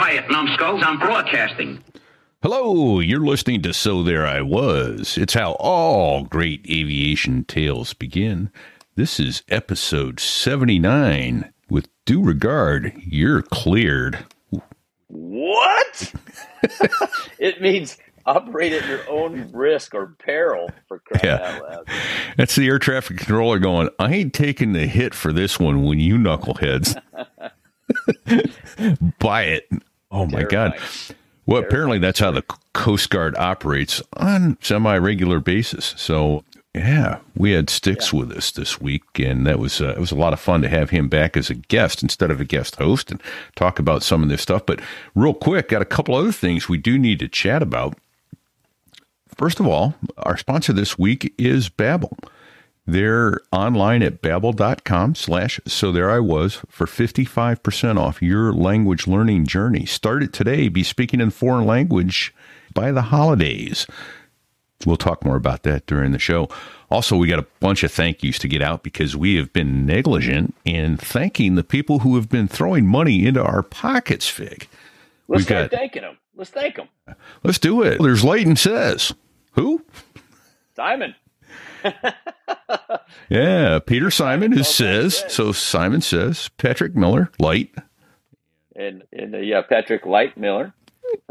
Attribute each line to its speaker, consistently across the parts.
Speaker 1: Quiet, numbskulls. I'm broadcasting.
Speaker 2: Hello, you're listening to So There I Was. It's how all great aviation tales begin. This is episode 79. With due regard, you're cleared.
Speaker 3: What? it means operate at your own risk or peril for crying
Speaker 2: Yeah.
Speaker 3: out loud.
Speaker 2: That's the air traffic controller going, I ain't taking the hit for this one when you knuckleheads buy it. Oh my God.
Speaker 3: Terrifying.
Speaker 2: Well, apparently that's how the Coast Guard operates on semi regular basis. So, yeah, we had Sticks with us this week, and that was uh, it was a lot of fun to have him back as a guest instead of a guest host and talk about some of this stuff. But real quick, got a couple other things we do need to chat about. First of all, our sponsor this week is Babbel. They're online at babbel.com slash so there I was for 55% off your language learning journey. Start it today. Be speaking in foreign language by the holidays. We'll talk more about that during the show. Also, we got a bunch of thank yous to get out because we have been negligent in thanking the people who have been throwing money into our pockets, Fig.
Speaker 3: Let's
Speaker 2: We've
Speaker 3: start
Speaker 2: got-
Speaker 3: thanking them. Let's thank them.
Speaker 2: Let's do it. There's Leighton Says. Who?
Speaker 3: Simon.
Speaker 2: Yeah, Peter Simon, who says, so Simon says, Patrick Miller, Light.
Speaker 3: And, and uh, yeah, Patrick Light Miller.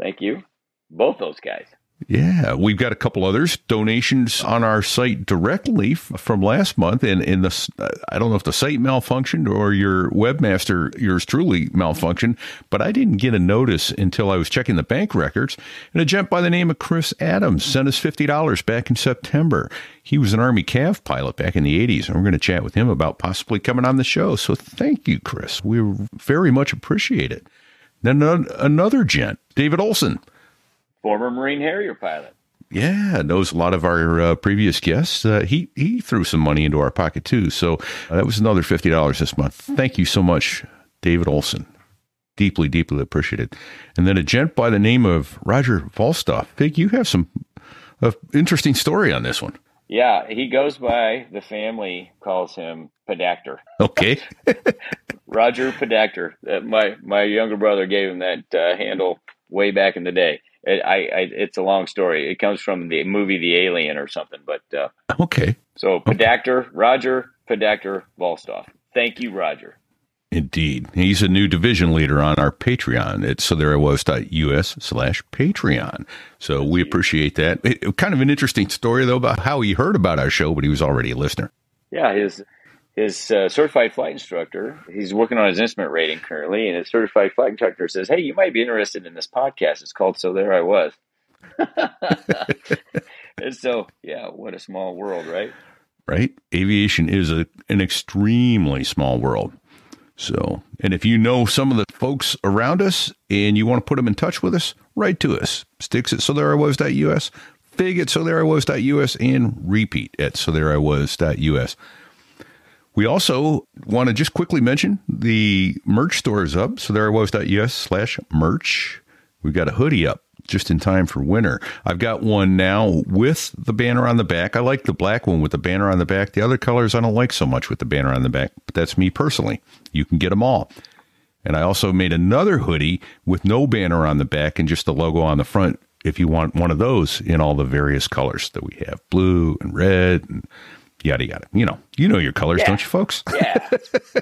Speaker 3: Thank you. Both those guys.
Speaker 2: Yeah, we've got a couple others donations on our site directly from last month, and in the I don't know if the site malfunctioned or your webmaster yours truly malfunctioned, but I didn't get a notice until I was checking the bank records. And a gent by the name of Chris Adams sent us fifty dollars back in September. He was an Army Cav pilot back in the '80s, and we're going to chat with him about possibly coming on the show. So thank you, Chris. We very much appreciate it. Then another gent, David Olson.
Speaker 3: Former Marine Harrier pilot.
Speaker 2: Yeah, knows a lot of our uh, previous guests. Uh, he he threw some money into our pocket too, so uh, that was another fifty dollars this month. Thank you so much, David Olson. Deeply, deeply appreciated. And then a gent by the name of Roger Volstoff. Fig, you have some uh, interesting story on this one.
Speaker 3: Yeah, he goes by, the family calls him Pedactor.
Speaker 2: Okay,
Speaker 3: Roger Pedactor. Uh, my, my younger brother gave him that uh, handle way back in the day. It, I, I, it's a long story. It comes from the movie The Alien or something. But uh,
Speaker 2: okay,
Speaker 3: so Pedactor, Roger Pedactor Volstoff. Thank you, Roger.
Speaker 2: indeed. He's a new division leader on our Patreon at so there I was.us slash Patreon. So we appreciate that. It- kind of an interesting story though about how he heard about our show, but he was already a listener.
Speaker 3: Yeah, his his uh, certified flight instructor. He's working on his instrument rating currently, and his certified flight instructor says, "Hey, you might be interested in this podcast. It's called So There I Was." and so, yeah, what a small world, right?
Speaker 2: right? Aviation is a, an extremely small world. So, and if you know some of the folks around us and you want to put them in touch with us, write to us. Sticks at so there I was.us, fig at so there I was.us, and repeat at so there I was.us. We also want to just quickly mention the merch store is up, so there I was.us slash merch. We've got a hoodie up just in time for winter. I've got one now with the banner on the back. I like the black one with the banner on the back. The other colors I don't like so much with the banner on the back, but that's me personally. You can get them all. And I also made another hoodie with no banner on the back and just the logo on the front if you want one of those in all the various colors that we have blue and red and yada yada. You know, you know your colors, don't you, folks?
Speaker 3: Yeah,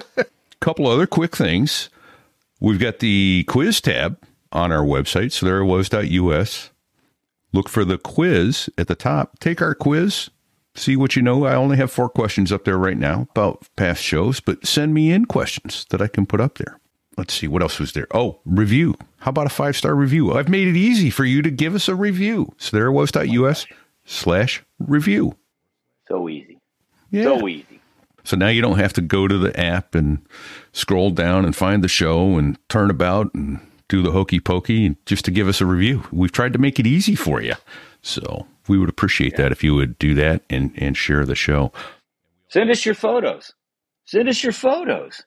Speaker 2: couple other quick things. We've got the quiz tab on our website, so there was.us. Look for the quiz at the top. Take our quiz. See what you know. I only have four questions up there right now about past shows, but send me in questions that I can put up there. Let's see what else was there. Oh, review. How about a five star review? I've made it easy for you to give us a review. So there it was.us slash review.
Speaker 3: so easy,
Speaker 2: Yeah.
Speaker 3: so easy.
Speaker 2: So now you don't have to go to the app and scroll down and find the show and turn about and do the hokey pokey just to give us a review. We've tried to make it easy for you. So we would appreciate that if you would do that and, and share the show.
Speaker 3: Send us your photos. Send us your photos.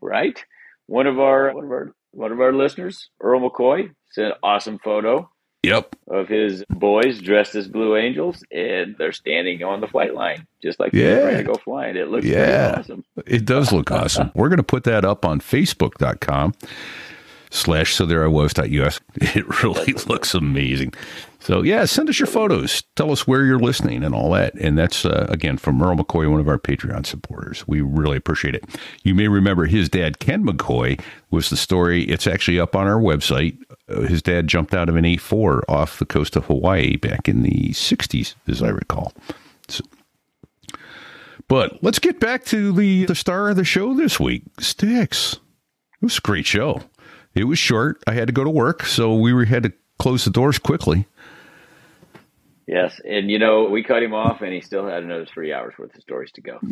Speaker 3: Right? One of our one of our one of our listeners, Earl McCoy, sent awesome photo
Speaker 2: Yep.
Speaker 3: of his boys dressed as Blue Angels, and they're standing on the flight line, just like
Speaker 2: Yeah.
Speaker 3: they're ready to go flying. It looks
Speaker 2: Yeah.
Speaker 3: awesome.
Speaker 2: It does look awesome. We're going to put that up on Facebook.com. slash so there I was.us. It really looks amazing. So yeah, send us your photos. Tell us where you're listening and all that. And that's uh, again from Merle McCoy, one of our Patreon supporters. We really appreciate it. You may remember his dad, Ken McCoy, was the story. It's actually up on our website. Uh, his dad jumped out of an A4 off the coast of Hawaii back in the 60s, as I recall. So, but let's get back to the the star of the show this week, Sticks. It was a great show. It was short. I had to go to work, so we were, had to close the doors quickly.
Speaker 3: Yes, and you know we cut him off, and he still had another three hours worth of stories to go.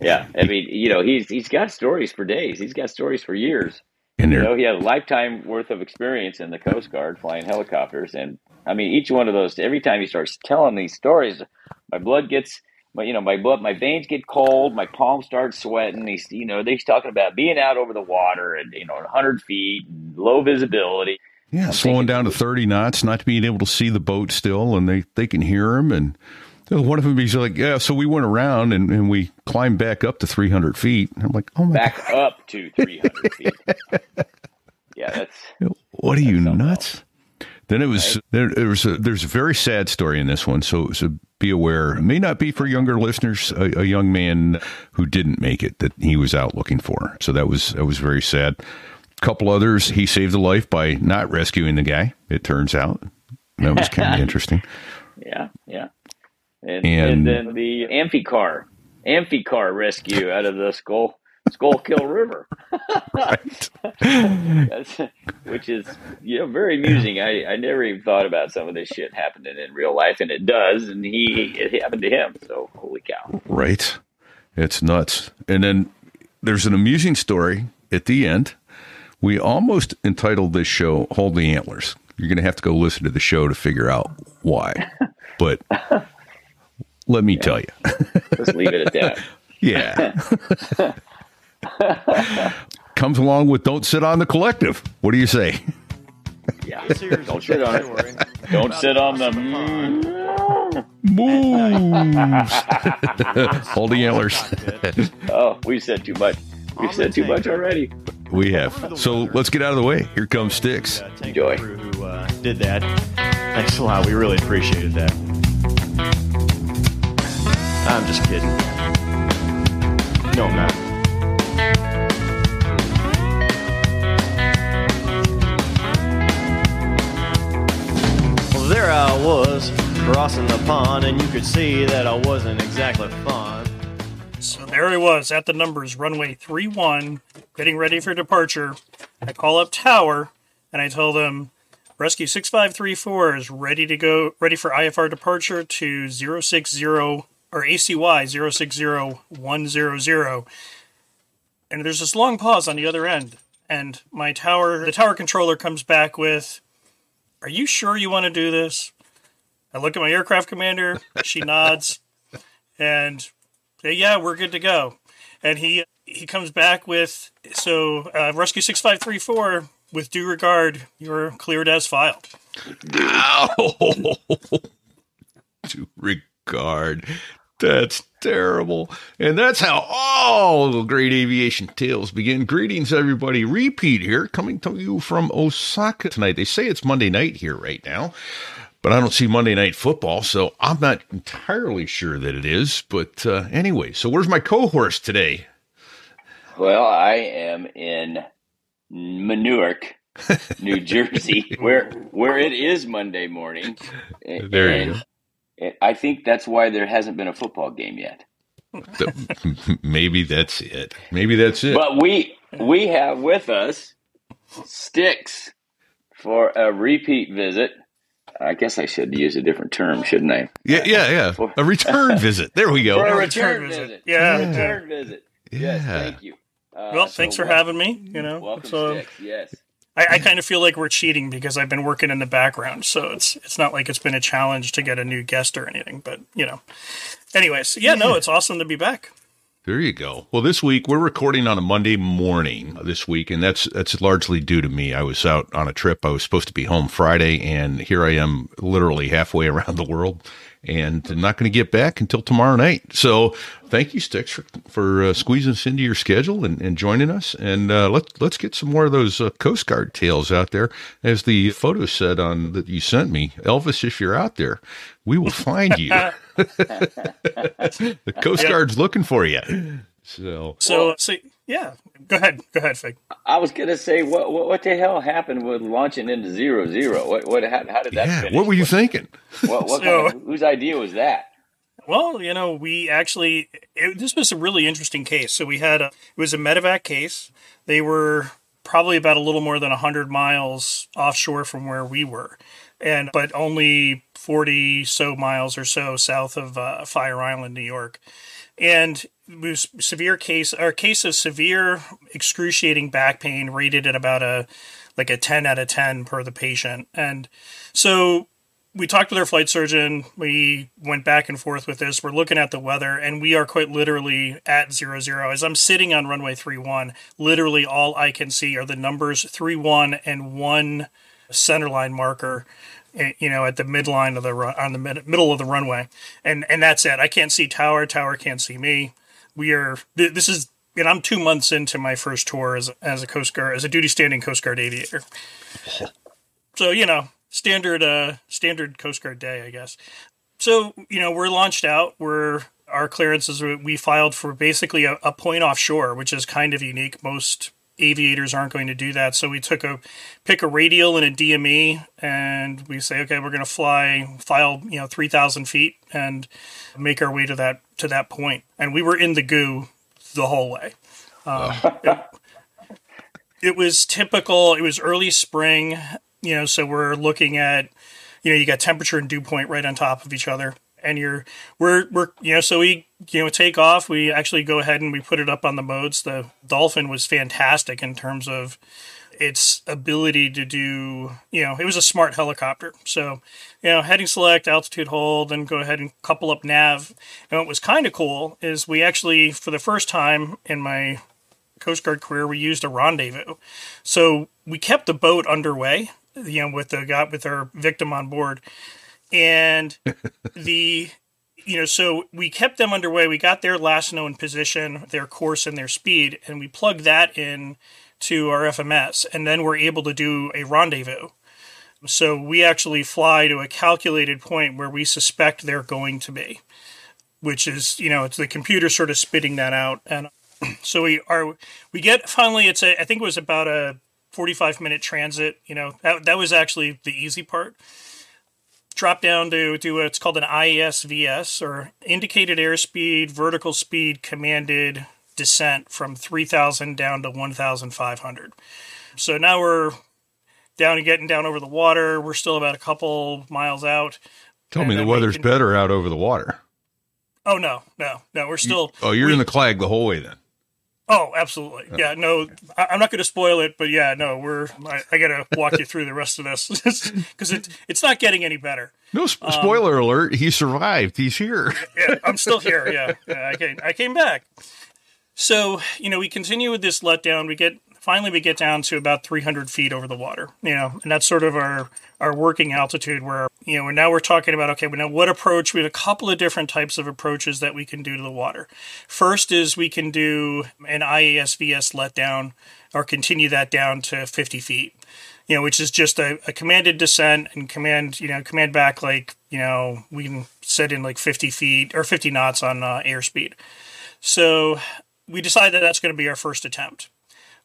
Speaker 2: Yeah,
Speaker 3: yeah. I mean, you know, he's he's got stories for days. He's got stories for years.
Speaker 2: in
Speaker 3: You know, he had a lifetime worth of experience in the Coast Guard flying helicopters, and I mean, each one of those. Every time he starts telling these stories, my blood gets. My, you know, my blood, my veins get cold. My palms start sweating. He's, you know, he's talking about being out over the water and you know, 100 feet, low visibility.
Speaker 2: Yeah,
Speaker 3: I'm
Speaker 2: slowing
Speaker 3: thinking-
Speaker 2: down to 30 knots, not being able to see the boat still, and they, they can hear him. And one of them, he's like, Yeah, so we went around and, and we climbed back up to 300 feet. And I'm like, Oh my
Speaker 3: back up to 300 feet. Yeah, that's
Speaker 2: what are you
Speaker 3: something
Speaker 2: nuts? Then it was there, there was a there's a very sad story in this one, so, so be aware. It may not be for younger listeners. A, a young man who didn't make it that he was out looking for, so that was that was very sad. A couple others, he saved a life by not rescuing the guy. It turns out that was kind of interesting.
Speaker 3: yeah, yeah. And,
Speaker 2: And-
Speaker 3: and then the amphicar, amphicar rescue out of the Skull Schuylkill River, which is you know very amusing. I, I never even thought about some of this shit happening in real life, and it does. And he it happened to him. So holy cow!
Speaker 2: Right. It's nuts. And then there's an amusing story at the end. We almost entitled this show Hold the Antlers. You're going to have to go listen to the show to figure out why. But let me tell you.
Speaker 3: Let's leave it at that.
Speaker 2: Yeah. Comes along with Don't Sit on the Collective. What do you say?
Speaker 3: Yeah,
Speaker 4: This
Speaker 3: don't sit on
Speaker 4: January.
Speaker 3: it. Don't sit on the.
Speaker 2: Moves. Hold the antlers.
Speaker 3: Oh, we said too much. We've said too much already.
Speaker 2: We have. So let's get out of the way. Here comes Sticks.
Speaker 3: Enjoy.
Speaker 4: who uh, did that. Thanks a lot. We really appreciated that. I'm just kidding. No, I'm not. There I was crossing the pond, and you could see that I wasn't exactly fond.
Speaker 5: So there he was at the numbers, runway 31, getting ready for departure. I call up Tower and I tell them Rescue 6534 is ready to go, ready for IFR departure to 060 or ACY 060100. And there's this long pause on the other end. And my tower, the tower controller comes back with, Are you sure you want to do this? I look at my aircraft commander, she nods, and say, yeah, we're good to go. And he he comes back with so uh, rescue six five three four with due regard, you're cleared as filed.
Speaker 2: Ow! to regard. That's terrible. And that's how all the great aviation tales begin. Greetings, everybody. Repeat here, coming to you from Osaka tonight. They say it's Monday night here right now, but I don't see Monday night football, so I'm not entirely sure that it is. But uh, anyway, so where's my co-horse today?
Speaker 3: Well, I am in Newark, New Jersey, where where it is Monday morning.
Speaker 2: There you
Speaker 3: and I think that's why there hasn't been a football game yet.
Speaker 2: Maybe that's it. Maybe that's it.
Speaker 3: But we we have with us Sticks for a repeat visit. I guess I should use a different term, shouldn't I?
Speaker 2: yeah, yeah, yeah. For, A return visit. There we go.
Speaker 3: For a
Speaker 5: return
Speaker 3: return
Speaker 5: visit.
Speaker 3: visit.
Speaker 5: Yeah.
Speaker 3: return visit. Yes,
Speaker 2: Yeah.
Speaker 3: thank you. Uh,
Speaker 5: Well,
Speaker 3: so
Speaker 5: thanks for
Speaker 3: wel-
Speaker 5: having me. You know,
Speaker 3: Welcome,
Speaker 5: so
Speaker 3: Sticks. Yes.
Speaker 5: I, I mm-hmm. kind of feel like we're cheating because I've been working in the background, so it's it's not like it's been a challenge to get a new guest or anything. But you know, anyways, yeah, no, it's awesome to be back.
Speaker 2: There you go. Well, this week we're recording on a Monday morning uh, this week, and that's that's largely due to me. I was out on a trip. I was supposed to be home Friday, and here I am, literally halfway around the world, and not going to get back until tomorrow night. So thank you, Sticks, for, for uh, squeezing us into your schedule and, and joining us. And uh, let's let's get some more of those uh, Coast Guard tales out there. As the photo said on that you sent me, Elvis, if you're out there, we will find you. the Coast Guard's looking for you. So,
Speaker 5: So, so yeah, go ahead, go ahead, Fig.
Speaker 3: I was gonna say, what, what what the hell happened with launching into zero zero? What what how, how did that?
Speaker 2: yeah,
Speaker 3: finish?
Speaker 2: what were you thinking?
Speaker 3: What, what
Speaker 5: So-
Speaker 3: kind of, whose idea was that?
Speaker 5: Well, you know, we actually it, this was a really interesting case. So we had a it was a medevac case. They were probably about a little more than 100 miles offshore from where we were. And but only 40 so miles or so south of uh, Fire Island, New York. And it was severe case or case of severe excruciating back pain rated at about a like a 10 out of 10 per the patient. And so we talked with our flight surgeon. We went back and forth with this. We're looking at the weather, and we are quite literally at zero zero. As I'm sitting on runway three one, literally all I can see are the numbers three one and one centerline marker. eh, You know, at the midline of the on the mid, middle of the runway, and and that's it. I can't see tower. Tower can't see me. We are. th- This is. And I'm two months into my first tour as as a Coast Guard as a duty standing Coast Guard aviator. So you know, standard uh standard Coast Guard day, I guess. So you know, we're launched out. We're our clearances we filed for basically a, a point offshore, which is kind of unique. Most aviators aren't going to do that. So we took a pick a radial and a DME, and we say, okay, we're going to fly file you know three thousand feet and make our way to that to that point. And we were in the goo the whole way. Um, it, it was typical. It was early spring, you know, so we're looking at, you know, you got temperature and dew point right on top of each other, and you're we're we're you know, so we you know take off. We actually go ahead and we put it up on the modes. The Dolphin was fantastic in terms of its ability to do, you know, it was a smart helicopter. So, you know, heading select, altitude hold, then go ahead and couple up nav. And what was kind of cool is we actually, for the first time in my Coast Guard career, we used a rendezvous. So we kept the boat underway, you know, with the got with our victim on board, and the you know, so we kept them underway. We got their last known position, their course, and their speed, and we plugged that in to our FMS, and then we're able to do a rendezvous. So we actually fly to a calculated point where we suspect they're going to be, which is you know it's the computer sort of spitting that out, and so we are we get finally it's a I think it was about a 45 minute transit. You know that that was actually the easy part. Drop down to do it's called an ISVS or indicated airspeed, vertical speed, commanded descent from 3,000 down to 1,500. So now we're down and getting down over the water. We're still about a couple miles out.
Speaker 2: Tell me the
Speaker 5: we
Speaker 2: weather's
Speaker 5: can-
Speaker 2: better out over the water.
Speaker 5: Oh no, no, no. We're still.
Speaker 2: Oh, you're
Speaker 5: we-
Speaker 2: in the clag the whole way then.
Speaker 5: Oh, absolutely. Yeah, no, I, I'm not going to spoil it, but yeah, no, we're. I, I got to walk you through the rest of this because it, it's not getting any better.
Speaker 2: No sp- um, spoiler alert. He survived. He's here.
Speaker 5: Yeah, I'm still here. Yeah, yeah, I came. I came back. So you know, we continue with this letdown. We get finally we get down to about 300 feet over the water. You know, and that's sort of our our working altitude. Where you know, now we're talking about okay, well, now what approach? We have a couple of different types of approaches that we can do to the water. First is we can do an IASVS letdown or continue that down to 50 feet. You know, which is just a, a commanded descent and command, you know, command back like, you know, we can set in like 50 feet or 50 knots on uh, airspeed. So we decided that that's going to be our first attempt.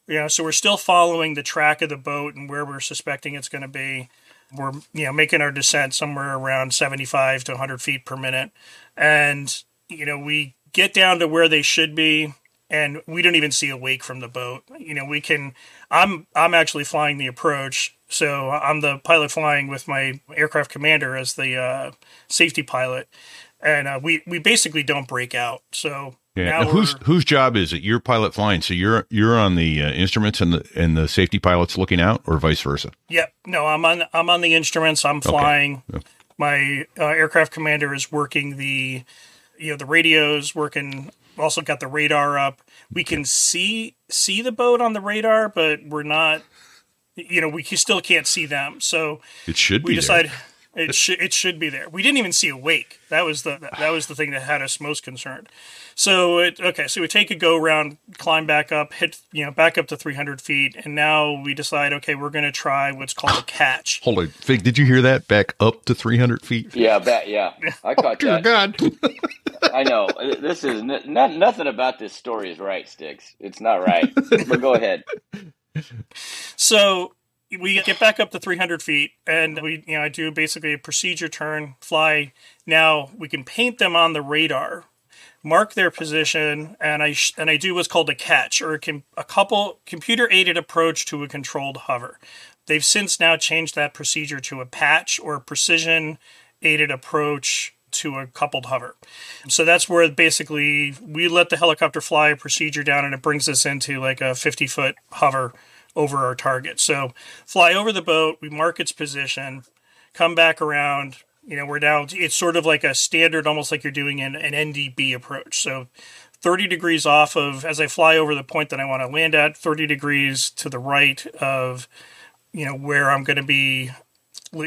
Speaker 5: You know, so we're still following the track of the boat and where we're suspecting it's going to be. We're you know making our descent somewhere around 75 to 100 feet per minute, and you know we get down to where they should be, and we don't even see a wake from the boat. You know, we can. I'm I'm actually flying the approach, so I'm the pilot flying with my aircraft commander as the uh, safety pilot, and uh, we we basically don't break out. So
Speaker 2: Yeah.
Speaker 5: now
Speaker 2: whose whose job is it? You're pilot flying, so you're you're on the uh, instruments and the and the safety pilots looking out, or vice versa.
Speaker 5: Yep. No, I'm on. I'm on the instruments. I'm flying. My uh, aircraft commander is working the, you know, the radios. Working. Also got the radar up. We can see see the boat on the radar, but we're not. You know, we still can't see them. So
Speaker 2: It should
Speaker 5: we
Speaker 2: be.
Speaker 5: decide. It should it should be there. We didn't even see a wake. That was the that was the thing that had us most concerned. So it, okay, so we take a go round, climb back up, hit you know back up to 300 feet, and now we decide okay, we're going to try what's called a catch.
Speaker 2: Hold on, Fig. Did you hear that? Back up to 300 feet.
Speaker 3: Yeah, bet. Yeah, I oh, caught
Speaker 2: Dear
Speaker 3: that.
Speaker 2: God.
Speaker 3: I know. This is n- not nothing about this story is right, Sticks. It's not right. but go ahead.
Speaker 5: So we get back up to 300 feet, and we, you know, I do basically a procedure turn, fly. Now we can paint them on the radar, mark their position, and I sh- and I do what's called a catch or a, com- a couple computer aided approach to a controlled hover. They've since now changed that procedure to a patch or precision aided approach to a coupled hover. So that's where basically we let the helicopter fly a procedure down and it brings us into like a 50 foot hover over our target. So fly over the boat, we mark its position, come back around. You know, we're now, it's sort of like a standard, almost like you're doing an, an NDB approach. So 30 degrees off of, as I fly over the point that I want to land at, 30 degrees to the right of, you know, where I'm going to be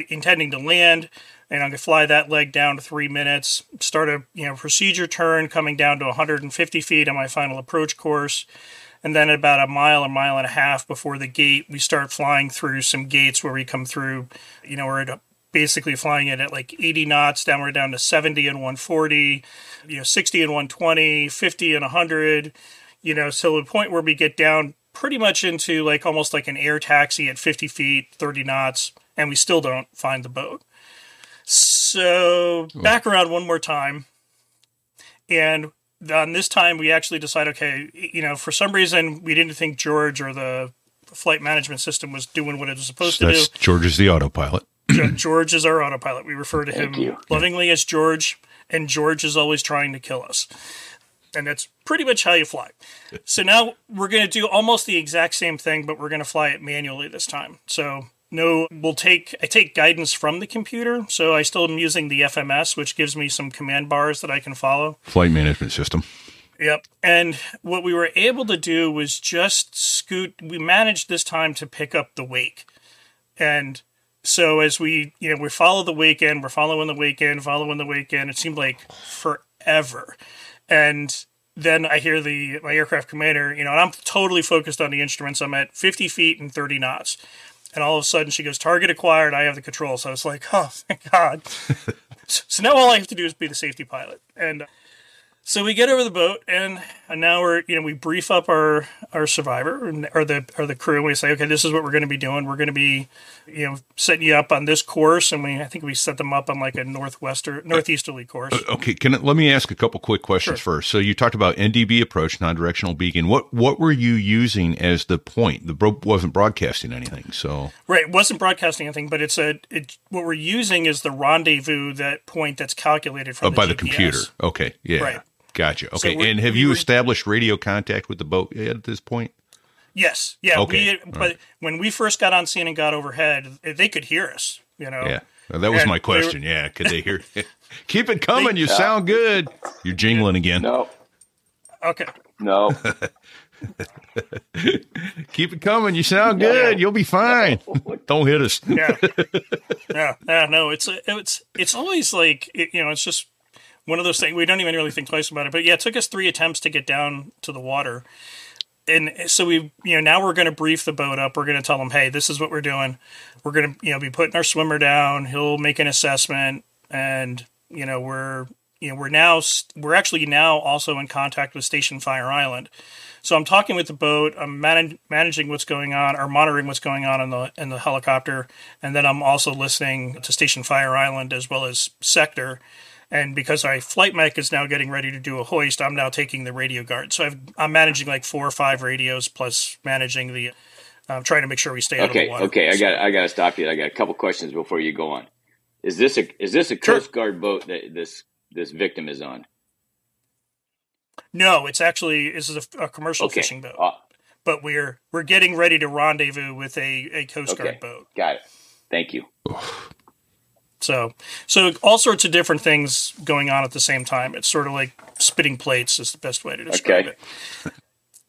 Speaker 5: intending to land and I'm going to fly that leg down to three minutes, start a you know procedure turn coming down to 150 feet on my final approach course, and then about a mile, a mile and a half before the gate, we start flying through some gates where we come through, you know, we're at basically flying it at like 80 knots, down we're down to 70 and 140, you know, 60 and 120, 50 and 100, you know, so the point where we get down pretty much into like almost like an air taxi at 50 feet, 30 knots, and we still don't find the boat. So back around one more time, and on this time we actually decide, okay, you know, for some reason we didn't think George or the flight management system was doing what it was supposed to do.
Speaker 2: George is the autopilot.
Speaker 5: George is our autopilot. We refer to
Speaker 3: Thank
Speaker 5: him
Speaker 3: you.
Speaker 5: lovingly as George, and George is always trying to kill us. And that's pretty much how you fly. So now we're going to do almost the exact same thing, but we're going to fly it manually this time. So no, we'll take I take guidance from the computer. So I still am using the FMS, which gives me some command bars that I can follow.
Speaker 2: Flight management system.
Speaker 5: Yep. And what we were able to do was just scoot. We managed this time to pick up the wake. And so as we, you know, we follow the wake in, we're following the wake in, following the wake in. It seemed like forever. And then I hear the my aircraft commander, you know, and I'm totally focused on the instruments. I'm at 50 feet and 30 knots. And all of a sudden she goes, target acquired. I have the control. So it's like, oh, thank God. so now all I have to do is be the safety pilot. And uh, so we get over the boat, and, and now we're you know we brief up our our survivor or the or the crew. And we say, okay, this is what we're going to be doing. We're going to be you know setting you up on this course, and we I think we set them up on like a northwester northeasterly course.
Speaker 2: Uh, okay, can I, let me ask a couple quick questions
Speaker 5: Sure.
Speaker 2: first. So you talked about NDB approach, non-directional beacon. What what were you using as the point? The bro wasn't broadcasting anything. So
Speaker 5: Right, it wasn't broadcasting anything, but it's a it, what we're using is the rendezvous that point that's calculated from
Speaker 2: oh, by the
Speaker 5: GPS.
Speaker 2: computer. Okay, yeah,
Speaker 5: Right.
Speaker 2: Gotcha. Okay,
Speaker 5: we're-
Speaker 2: and have you
Speaker 5: were-
Speaker 2: established radio contact with the boat at this point?
Speaker 5: Yes, yeah.
Speaker 2: Okay,
Speaker 5: We, but when we first got on scene and got overhead, they could hear us. You know.
Speaker 2: Yeah, Well, that was
Speaker 5: And
Speaker 2: my
Speaker 5: we were-
Speaker 2: question. yeah, could they hear? Keep it coming. You sound good. You're jingling again.
Speaker 3: No,
Speaker 5: Okay.
Speaker 3: no.
Speaker 2: Keep it coming. You sound good. You'll be fine. Don't hit us.
Speaker 5: yeah, yeah, yeah. No, it's it's it's always like it, you know, it's just one of those things. We don't even really think twice about it. But yeah, it took us three attempts to get down to the water, and so we, you know, now we're going to brief the boat up. We're going to tell them, hey, this is what we're doing. We're going to, you know, be putting our swimmer down. He'll make an assessment, and you know, we're you know, we're now we're actually now also in contact with Station Fire Island. So I'm talking with the boat. I'm man- managing what's going on, or monitoring what's going on in the in the helicopter, and then I'm also listening to Station Fire Island as well as Sector. And because our flight mech is now getting ready to do a hoist, I'm now taking the radio guard. So I've, I'm managing like four or five radios plus managing the. I'm trying to make sure we stay out of the
Speaker 3: Okay,
Speaker 5: water.
Speaker 3: okay. I got I got to stop you. I got a couple questions before you go on. Is this a is this a
Speaker 5: Sure.
Speaker 3: Coast Guard boat that this this victim is on?
Speaker 5: No, it's actually this is a, a commercial
Speaker 3: Okay.
Speaker 5: fishing boat,
Speaker 3: Uh,
Speaker 5: but we're we're getting ready to rendezvous with a, a Coast Guard
Speaker 3: okay.
Speaker 5: boat.
Speaker 3: Got it. Thank you.
Speaker 5: So, so all sorts of different things going on at the same time. It's sort of like spitting plates is the best way to describe
Speaker 3: Okay.
Speaker 5: it.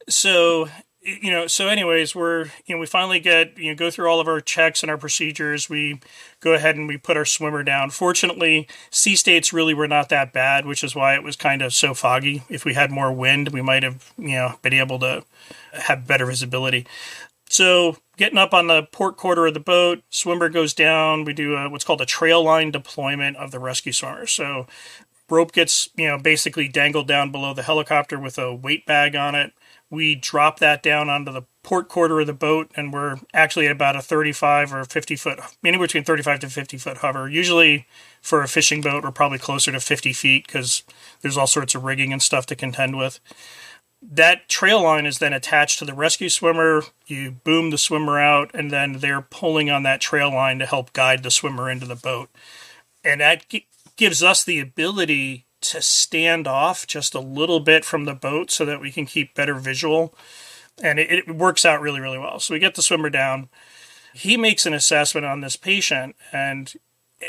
Speaker 5: So, you know, so anyways, we're you know we finally get you know go through all of our checks and our procedures. We go ahead and we put our swimmer down. Fortunately, sea states really were not that bad, which is why it was kind of so foggy. If we had more wind, we might have you know been able to have better visibility. So getting up on the port quarter of the boat, swimmer goes down. We do a, what's called a trail line deployment of the rescue swimmer. So rope gets you know basically dangled down below the helicopter with a weight bag on it we drop that down onto the port quarter of the boat and we're actually at about a 35 or 50 foot anywhere between 35 to 50 foot hover usually for a fishing boat we're probably closer to 50 feet because there's all sorts of rigging and stuff to contend with that trail line is then attached to the rescue swimmer you boom the swimmer out and then they're pulling on that trail line to help guide the swimmer into the boat and that g- gives us the ability to stand off just a little bit from the boat so that we can keep better visual. And it, it, works out really, really well. So we get the swimmer down. He makes an assessment on this patient, and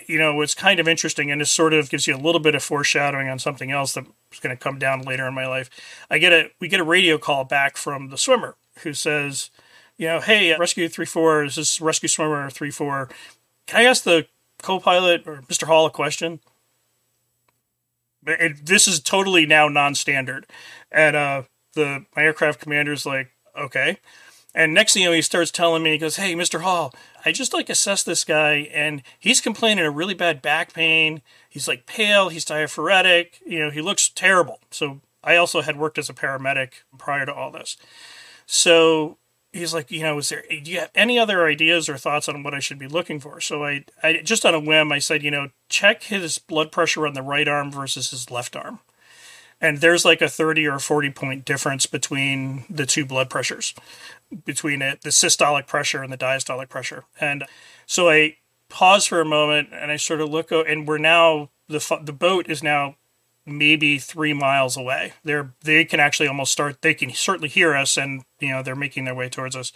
Speaker 5: you know it's kind of interesting, and it sort of gives you a little bit of foreshadowing on something else that's going to come down later in my life. I get a we get a radio call back from the swimmer who says, you know, hey, rescue three four, this is rescue swimmer three four. Can I ask the co-pilot or Mr. Hall a question? this is totally now non-standard. And uh, the my aircraft commander's like, okay. And next thing you know, he starts telling me, he goes, "Hey, Mr. Hall, I just like assessed this guy, and he's complaining of really bad back pain. He's like pale, he's diaphoretic, you know, he looks terrible." So I also had worked as a paramedic prior to all this. So he's like, you know, is there, do you have any other ideas or thoughts on what I should be looking for? So I, I just on a whim, I said, you know, check his blood pressure on the right arm versus his left arm. And there's like a 30 or 40 point difference between the two blood pressures, between it, the systolic pressure and the diastolic pressure. And so I pause for a moment and I sort of look, and we're now, the, the boat is now maybe three miles away. They're they can actually almost start. They can certainly hear us, and you know they're making their way towards us.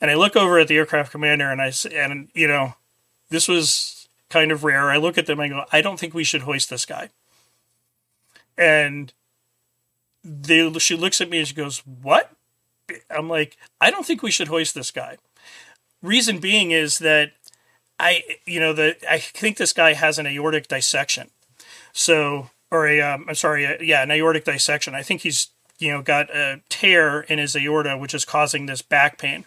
Speaker 5: And I look over at the aircraft commander, and I and you know this was kind of rare. I look at them, I go, I don't think we should hoist this guy. And they she looks at me and she goes, What? I'm like, I don't think we should hoist this guy. Reason being is that I, you know, the I think this guy has an aortic dissection. So or a um, I'm sorry, a, yeah, an aortic dissection. I think he's you know got a tear in his aorta, which is causing this back pain.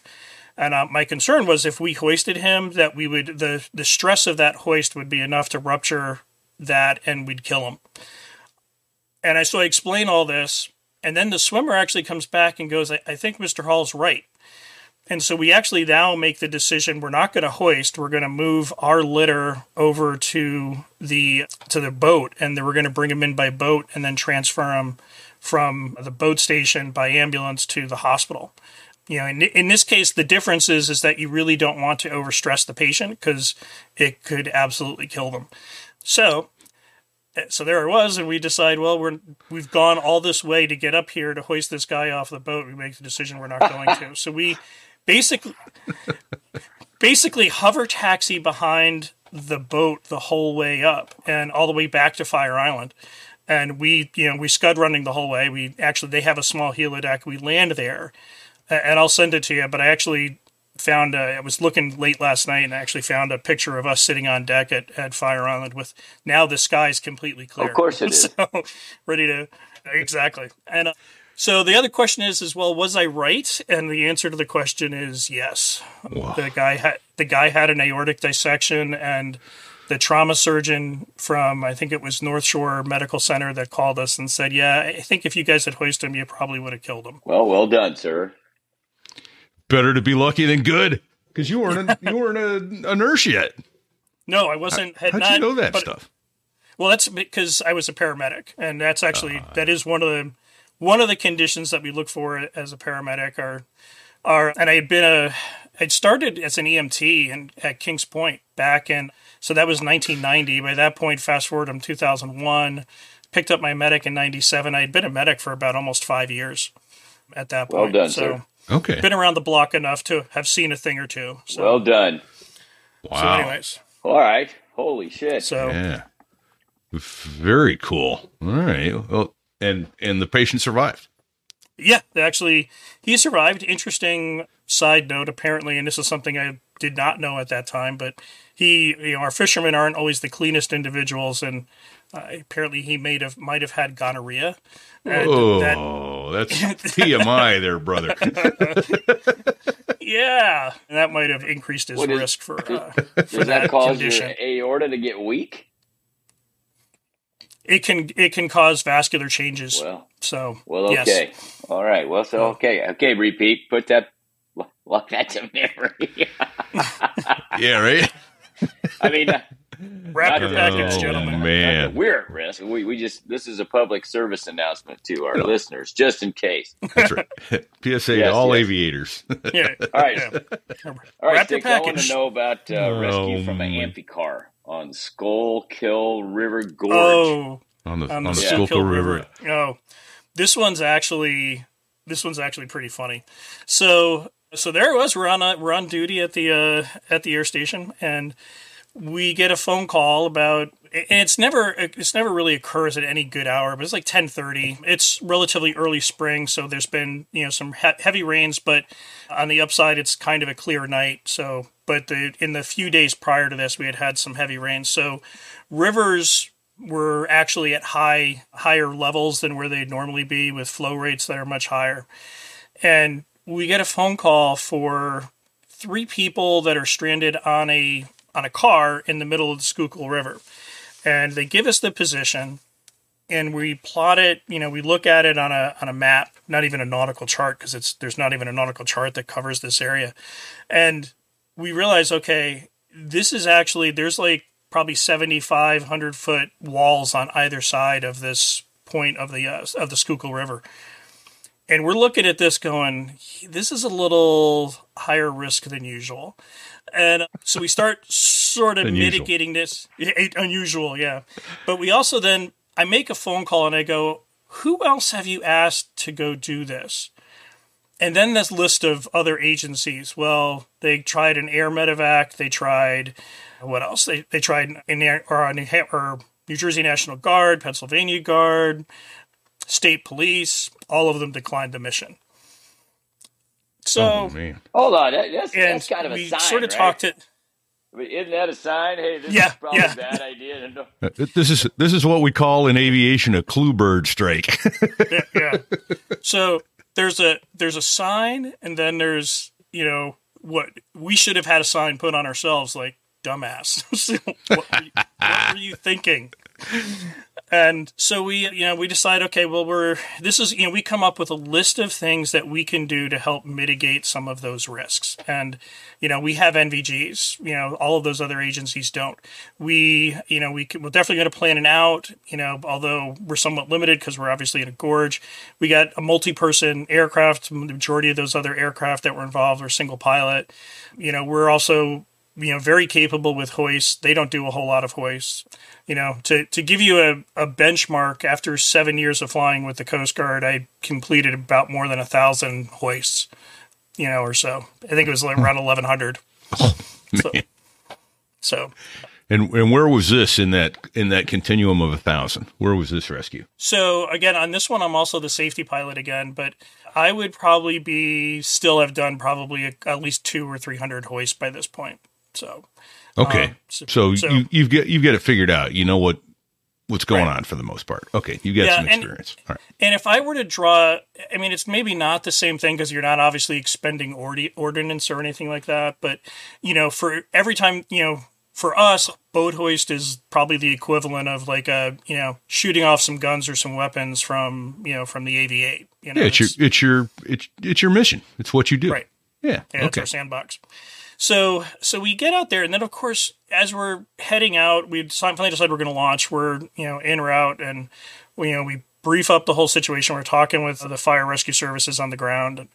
Speaker 5: And uh, my concern was if we hoisted him, that we would the the stress of that hoist would be enough to rupture that, and we'd kill him. And I so I explain all this, and then the swimmer actually comes back and goes, I, I think Mr. Hall's right. And so we actually now make the decision we're not going to hoist. We're going to move our litter over to the to the boat, and then we're going to bring them in by boat, and then transfer them from the boat station by ambulance to the hospital. You know, in, in this case, the difference is is that you really don't want to overstress the patient because it could absolutely kill them. So so there it was, and we decide, well, we're we've gone all this way to get up here to hoist this guy off the boat. We make the decision we're not going to. So we basically basically hover taxi behind the boat the whole way up and all the way back to Fire Island. And we, you know, we scud running the whole way. We actually they have a small helideck. We land there, and I'll send it to you. But I actually found I was looking late last night and I actually found a picture of us sitting on deck at, at Fire Island with now the sky is completely clear.
Speaker 3: Of course it is.
Speaker 5: so ready to exactly. And uh, so the other question is, is well, was I right? And the answer to the question is yes. Wow. The guy had the guy had an aortic dissection, and the trauma surgeon from I think it was North Shore Medical Center that called us and said, "Yeah, I think if you guys had hoisted him, you probably would have killed him."
Speaker 3: Well, well done, sir.
Speaker 2: Better to be lucky than good, because you weren't a, you weren't a, a, nurse yet.
Speaker 5: No, I wasn't.
Speaker 2: How, how'd
Speaker 5: not,
Speaker 2: you know that but, stuff?
Speaker 5: Well, that's because I was a paramedic, and that's actually uh, that is one of the one of the conditions that we look for as a paramedic are are and I had been a I'd started as an EMT in, at Kings Point back in so that was 1990. By that point, fast forward I'm 2001. Picked up my medic in 97. I had been a medic for about almost five years at that point.
Speaker 3: Well done,
Speaker 5: so
Speaker 3: sir.
Speaker 2: Okay.
Speaker 5: Been around the block enough to have seen a thing or two. So.
Speaker 3: Well done.
Speaker 2: Wow.
Speaker 5: So, anyways.
Speaker 3: All right. Holy shit.
Speaker 5: So.
Speaker 2: Yeah. Very cool. All right. Well, and and the patient survived.
Speaker 5: Yeah, actually, he survived. Interesting side note, apparently, and this is something I did not know at that time, but he, you know, our fishermen aren't always the cleanest individuals, and uh, apparently he might have might have had gonorrhea. And that,
Speaker 2: Oh, that's TMI there, brother.
Speaker 5: yeah, and that might have increased his
Speaker 3: What is-
Speaker 5: risk for uh,
Speaker 3: Does that
Speaker 5: that
Speaker 3: cause
Speaker 5: condition.
Speaker 3: your aorta to get weak?
Speaker 5: It can it can cause vascular changes.
Speaker 3: Well,
Speaker 5: so
Speaker 3: well,
Speaker 5: yes.
Speaker 3: okay, all right. Well, so okay, okay. Repeat. Put that. Lock that to memory.
Speaker 2: yeah, right.
Speaker 3: I mean, uh,
Speaker 5: Wrap your
Speaker 3: Not
Speaker 5: package, gentlemen.
Speaker 2: man.
Speaker 3: we're at risk. We, we just this is a public service announcement to our listeners, just in case.
Speaker 2: That's right. PSA
Speaker 3: Yes,
Speaker 2: to all
Speaker 3: yes.
Speaker 2: aviators.
Speaker 5: Yeah.
Speaker 3: All right.
Speaker 5: yeah.
Speaker 3: All right,
Speaker 5: Wrap your
Speaker 3: Sticks, I want to know about uh,
Speaker 2: Oh,
Speaker 3: rescue from an
Speaker 2: my-
Speaker 3: amphicar on Schuylkill River Gorge.
Speaker 5: Oh,
Speaker 2: on the
Speaker 5: on
Speaker 2: on
Speaker 5: the
Speaker 2: the
Speaker 5: Schuylkill
Speaker 2: Schuylkill
Speaker 5: River.
Speaker 2: River.
Speaker 5: Oh, this one's actually this one's actually pretty funny. So so there it was. We're on uh, we're on duty at the uh, at the air station, and we get a phone call about. And it's never it's never really occurs at any good hour, but it's like ten thirty. It's relatively early spring, so there's been you know some he- heavy rains, but on the upside, it's kind of a clear night. So, but the in the few days prior to this, we had had some heavy rains. So, rivers were actually at high higher levels than where they'd normally be with flow rates that are much higher. And we get a phone call for three people that are stranded on a on a car in the middle of the Schuylkill River. And they give us the position and we plot it, you know, we look at it on a on a map, not even a nautical chart because it's there's not even a nautical chart that covers this area. And we realize okay, this is actually there's like probably 7500 foot walls on either side of this point of the uh, of the Schuylkill River. And we're looking at this going, this is a little higher risk than usual. And uh, so we start sort of
Speaker 2: Unusual.
Speaker 5: mitigating this. Yeah, Unusual, yeah. But we also then, I make a phone call and I go, who else have you asked to go do this? And then this list of other agencies. Well, they tried an air medevac. They tried, what else? They, they tried an air, or, a New, or New Jersey National Guard, Pennsylvania Guard, state police. All of them declined the mission. So,
Speaker 2: Oh man.
Speaker 3: Hold on, that, that's,
Speaker 5: and
Speaker 3: that's kind of a
Speaker 5: we
Speaker 3: sign,
Speaker 5: sort of
Speaker 3: right?
Speaker 5: talked it.
Speaker 3: I mean, Isn't that a sign? Hey, this
Speaker 5: Yeah,
Speaker 3: is probably
Speaker 5: yeah.
Speaker 3: a bad idea. to know-
Speaker 2: Uh, This is this is what we call in aviation a clue bird strike.
Speaker 5: yeah, yeah. So there's a there's a sign, and then there's you know what we should have had a sign put on ourselves like dumbass. What, were you, what were you thinking? And so we you know we decide okay well we're this is you know we come up with a list of things that we can do to help mitigate some of those risks. And you know we have NVGs you know all of those other agencies don't. We you know we can, we're definitely going to plan it out you know although we're somewhat limited because we're obviously in a gorge. We got a multi-person aircraft the majority of those other aircraft that were involved were single pilot. You know we're also you know very capable with hoists. They don't do a whole lot of hoists. You know to, to give you a, a benchmark after seven years of flying with the coast guard i completed about more than a thousand hoists you know or so. I think it was like around hmm. 1100 so, so.
Speaker 2: And and where was this in that in that continuum of a thousand? Where was this rescue?
Speaker 5: So again, on this one, I'm also the safety pilot again, but I would probably be still have done probably a, at least two or three hundred hoists by this point. So
Speaker 2: Okay,
Speaker 5: Um, so-
Speaker 2: so,
Speaker 5: so-
Speaker 2: you, you've got you've got it figured out. You know what what's going
Speaker 5: Right.
Speaker 2: on for the most part. Okay, you got
Speaker 5: Yeah,
Speaker 2: some
Speaker 5: and-
Speaker 2: experience. All right.
Speaker 5: And if I were to draw, I mean, it's maybe not the same thing because you're not obviously expending ordi- ordnance or anything like that. But, you know, for every time, you know, for us, boat hoist is probably the equivalent of like a, you know, shooting off some guns or some weapons from, you know, from the AV-8. You know,
Speaker 2: Yeah, it's your
Speaker 5: it's-
Speaker 2: it's your it's it's your mission. It's what you do.
Speaker 5: Right.
Speaker 2: Yeah.
Speaker 5: Yeah,
Speaker 2: okay.
Speaker 5: our sandbox. So so we get out there, and then of course, as we're heading out, we finally decide we're going to launch. We're you know en route, and we you know we brief up the whole situation. We're talking with the fire rescue services on the ground, and,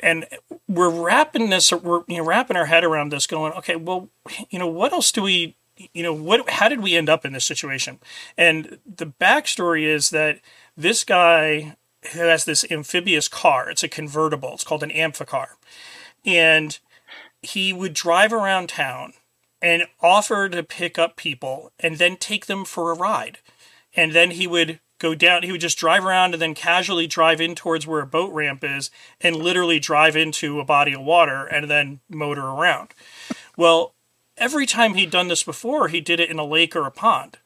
Speaker 5: and we're wrapping this. We're you know wrapping our head around this, going, okay, well, you know, what else do we you know what how did we end up in this situation and the backstory is that this guy who has this amphibious car it's a convertible it's called an amphicar and he would drive around town and offer to pick up people and then take them for a ride and then he would go down. He would just drive around and then casually drive in towards where a boat ramp is and literally drive into a body of water and then motor around. Well, every time he'd done this before, he did it in a lake or a pond.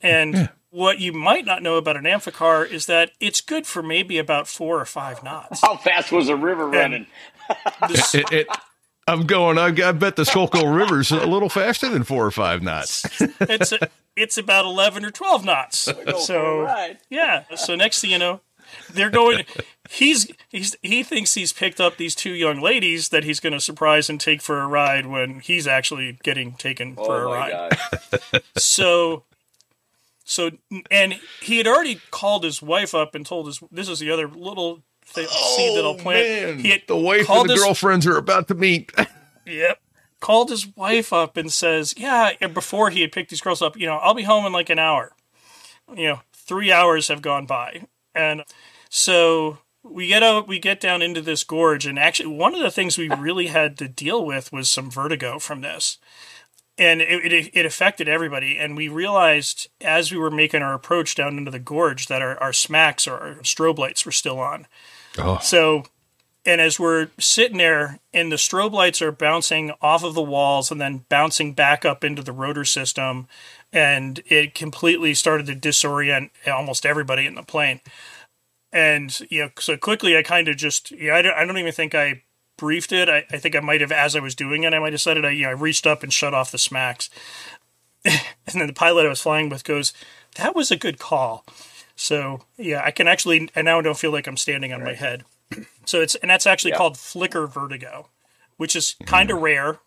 Speaker 5: And yeah. what you might not know about an amphicar is that it's good for maybe about four or five knots.
Speaker 3: How fast was the river running?
Speaker 2: This, it, it, I'm going. I, I bet the Schuylkill River's a little faster than four or five knots.
Speaker 5: it's a, it's about eleven or twelve knots. So yeah. So next thing you know, they're going. He's he's he thinks he's picked up these two young ladies that he's going to surprise and take for a ride when he's actually getting taken oh for a ride. so so and he had already called his wife up and told his this is the other little oh, seed that I'll plant.
Speaker 2: Man. He had the wife and the his, girlfriends are about to meet.
Speaker 5: yep. Called his wife up and says, "Yeah." Before he had picked these girls up, you know, I'll be home in like an hour. You know, three hours have gone by, and so we get out we get down into this gorge and actually one of the things we really had to deal with was some vertigo from this and it, it, it affected everybody and we realized as we were making our approach down into the gorge that our, our smacks or our strobe lights were still on oh. so and as we're sitting there and the strobe lights are bouncing off of the walls and then bouncing back up into the rotor system and it completely started to disorient almost everybody in the plane. And you know so quickly i kind of just yeah I, don't, I don't even think i briefed it. I, I think i might have as i was doing it i might have said it. I you know i reached up and shut off the smacks. And then the pilot i was flying with goes that was a good call so yeah i can actually i now don't feel like i'm standing on right. my head so it's and that's actually yeah. called flicker vertigo which is kind of mm. rare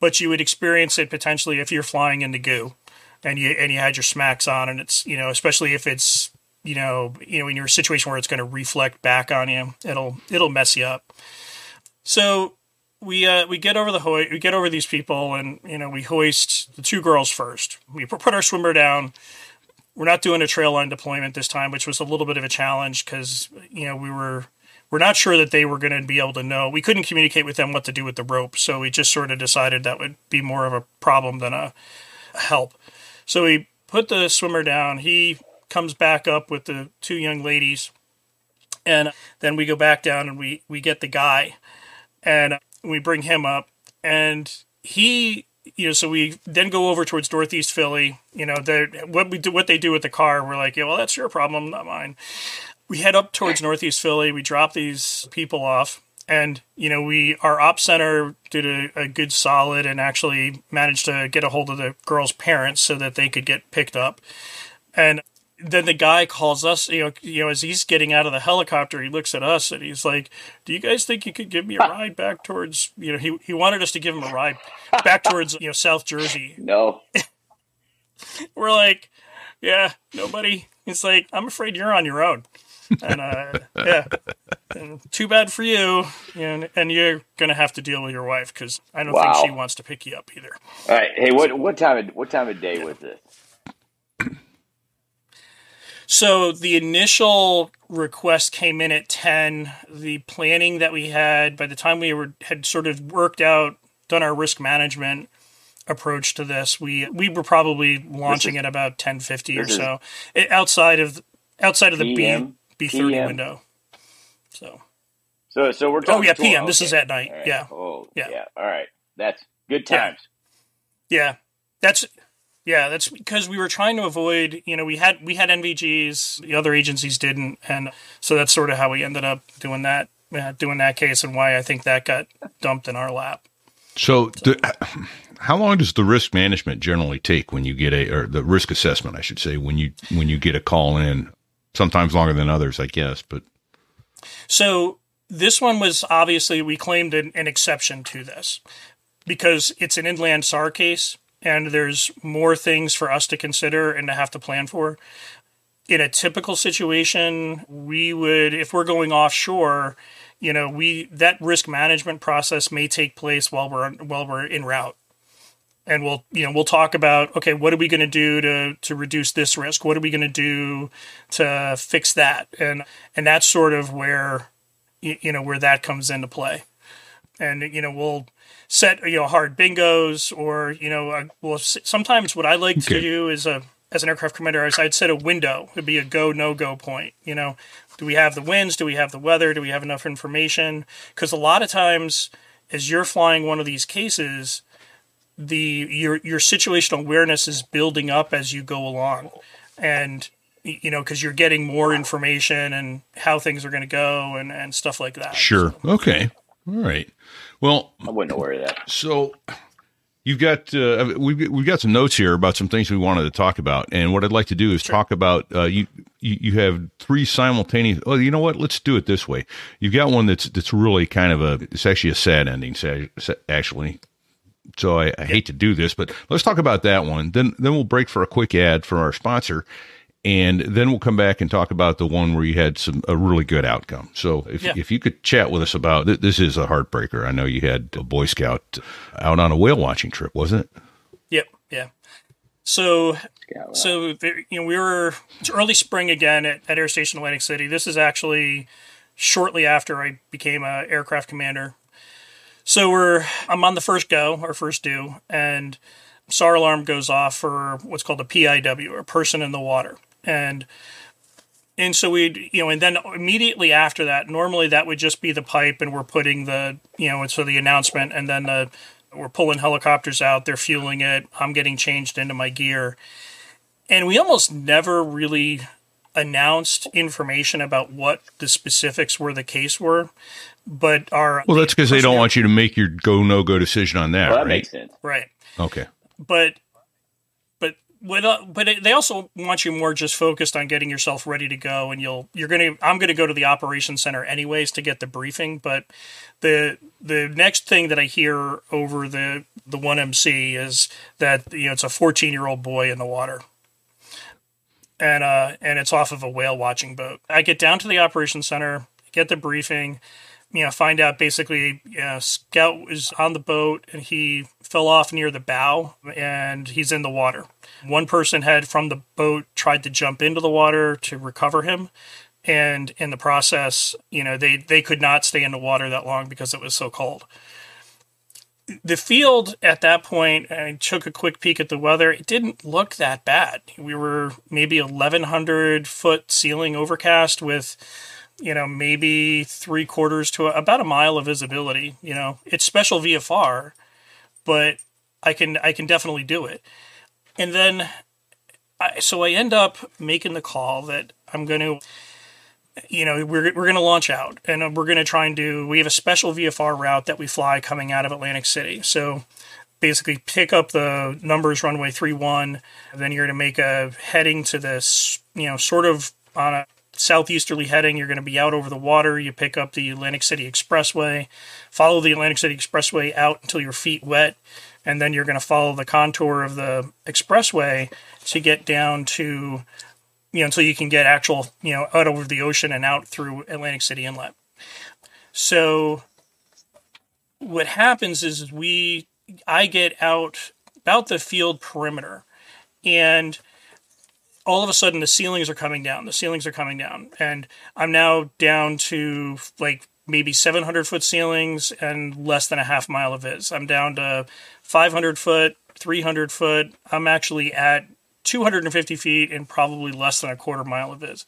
Speaker 5: but you would experience it potentially if you're flying in the goo and you and you had your smacks on and it's you know especially if it's you know, you know, when you're in a situation where it's going to reflect back on you, it'll it'll mess you up. So we uh, we get over the ho- we get over these people, and you know, we hoist the two girls first. We put our swimmer down. We're not doing a trail line deployment this time, which was a little bit of a challenge because you know we were we're not sure that they were going to be able to know. We couldn't communicate with them what to do with the rope, so we just sort of decided that would be more of a problem than a help. So we put the swimmer down. He comes back up with the two young ladies. And then we go back down and we, we get the guy and we bring him up. And he, you know, so we then go over towards Northeast Philly. You know, what we do, what they do with the car, we're like, yeah, well, that's your problem, not mine. We head up towards Northeast Philly. We drop these people off, and you know, we our op center did a, a good solid and actually managed to get a hold of the girls' parents so that they could get picked up. And then the guy calls us, you know, you know, as he's getting out of the helicopter, he looks at us and he's like, "Do you guys think you could give me a ride back towards, you know, he he wanted us to give him a ride back towards, you know, South Jersey."
Speaker 3: No.
Speaker 5: We're like, "Yeah, nobody." He's like, "I'm afraid you're on your own." And uh, yeah, and too bad for you, and and you're gonna have to deal with your wife because I don't wow. think she wants to pick you up either.
Speaker 3: All right, hey, what what time of what time of day was this?
Speaker 5: So the initial request came in at 10. The planning that we had by the time we were had sort of worked out, done our risk management approach to this, we we were probably launching is, at about 10:50 or so, it, outside of outside of the PM, B B thirty window. So.
Speaker 3: So so we're oh,
Speaker 5: talking. Oh yeah, PM. This is at night. Right. Yeah.
Speaker 3: Oh yeah. yeah. All right. That's good times.
Speaker 5: Yeah. yeah. That's yeah, that's because we were trying to avoid, you know, we had we had NVGs, the other agencies didn't, and so that's sort of how we ended up doing that, uh, doing that case, and why I think that got dumped in our lap.
Speaker 2: So, so. The, how long does the risk management generally take when you get a, or the risk assessment, I should say, when you when you get a call in? Sometimes longer than others, I guess, but
Speaker 5: so this one was obviously we claimed an, an exception to this because it's an inland SAR case and there's more things for us to consider and to have to plan for. In a typical situation, we would, if we're going offshore, you know, we that risk management process may take place while we're while we're en route, and we'll you know we'll talk about okay, what are we going to do to to reduce this risk? What are we going to do to fix that? And and that's sort of where you know where that comes into play, and you know we'll set you know hard bingos or you know well sometimes what I like okay. to do is a as an aircraft commander is I'd set a window. It'd be a go no go point. You know, do we have the winds? Do we have the weather? Do we have enough information? Because a lot of times, as you're flying one of these cases, the your your situational awareness is building up as you go along, and you know because you're getting more information and how things are going to go and and stuff like that.
Speaker 2: Sure. Okay. All right. Well,
Speaker 3: I wouldn't worry about that.
Speaker 2: So you've got uh, we've we've got some notes here about some things we wanted to talk about, and what I'd like to do is talk about uh, you, you you have three simultaneous. Oh, you know what? Let's do it this way. You've got one that's that's really kind of a. It's actually a sad ending. Actually, so I, I hate to do this, but let's talk about that one. Then then we'll break for a quick ad for our sponsor, and then we'll come back and talk about the one where you had some a really good outcome. So if
Speaker 5: Yeah.
Speaker 2: if you could chat with us about th- this is a heartbreaker. I know you had a Boy Scout out on a whale watching trip, wasn't it?
Speaker 5: Yep. Yeah. So
Speaker 3: Yeah, well,
Speaker 5: so you know we were it's early spring again at, at Air Station Atlantic City. This is actually shortly after I became a aircraft commander. So we're I'm on the first go, our first due, and SAR alarm goes off for what's called a PIW, or person in the water, and and so we you know and then immediately after that normally that would just be the pipe and we're putting the you know so the announcement and then the we're pulling helicopters out they're fueling it i'm getting changed into my gear and we almost never really announced information about what the specifics were the case were but our
Speaker 2: Well, that's because they don't want you to make your go no go decision on that,
Speaker 3: well, that
Speaker 2: right?
Speaker 3: makes sense.
Speaker 5: right
Speaker 2: Okay.
Speaker 5: but but with, uh, but it, they also want you more just focused on getting yourself ready to go and you'll you're gonna i'm gonna go to the operations center anyways to get the briefing but the the next thing that i hear over the the 1mc is that you know it's a 14 year old boy in the water. And uh and it's off of a whale watching boat. I get down to the operations center get the briefing you know, find out basically, you know, Scout was on the boat and he fell off near the bow and he's in the water. One person had from the boat tried to jump into the water to recover him. And in the process, you know, they, they could not stay in the water that long because it was so cold. The field at that point, I took a quick peek at the weather. It didn't look that bad. We were maybe 1,100 foot ceiling overcast with you know, maybe three quarters to about a mile of visibility. You know, it's special VFR, but I can I can definitely do it. And then, I, so I end up making the call that I'm going to, you know, we're we're going to launch out and we're going to try and do. We have a special VFR route that we fly coming out of Atlantic City. So basically pick up the numbers runway 31 then you're going to make a heading to this you know sort of on a southeasterly heading. You're going to be out over the water. You pick up the Atlantic City Expressway, follow the Atlantic City Expressway out until your feet wet, and then you're going to follow the contour of the expressway to get down to, you know, until you can get actual, you know, out over the ocean and out through Atlantic City Inlet. So what happens is we, I get out about the field perimeter and all of a sudden the ceilings are coming down. The ceilings are coming down, and I'm now down to like maybe 700 foot ceilings and less than a half mile of viz. I'm down to 500 foot, 300 foot. I'm actually at 250 feet and probably less than a quarter mile of viz.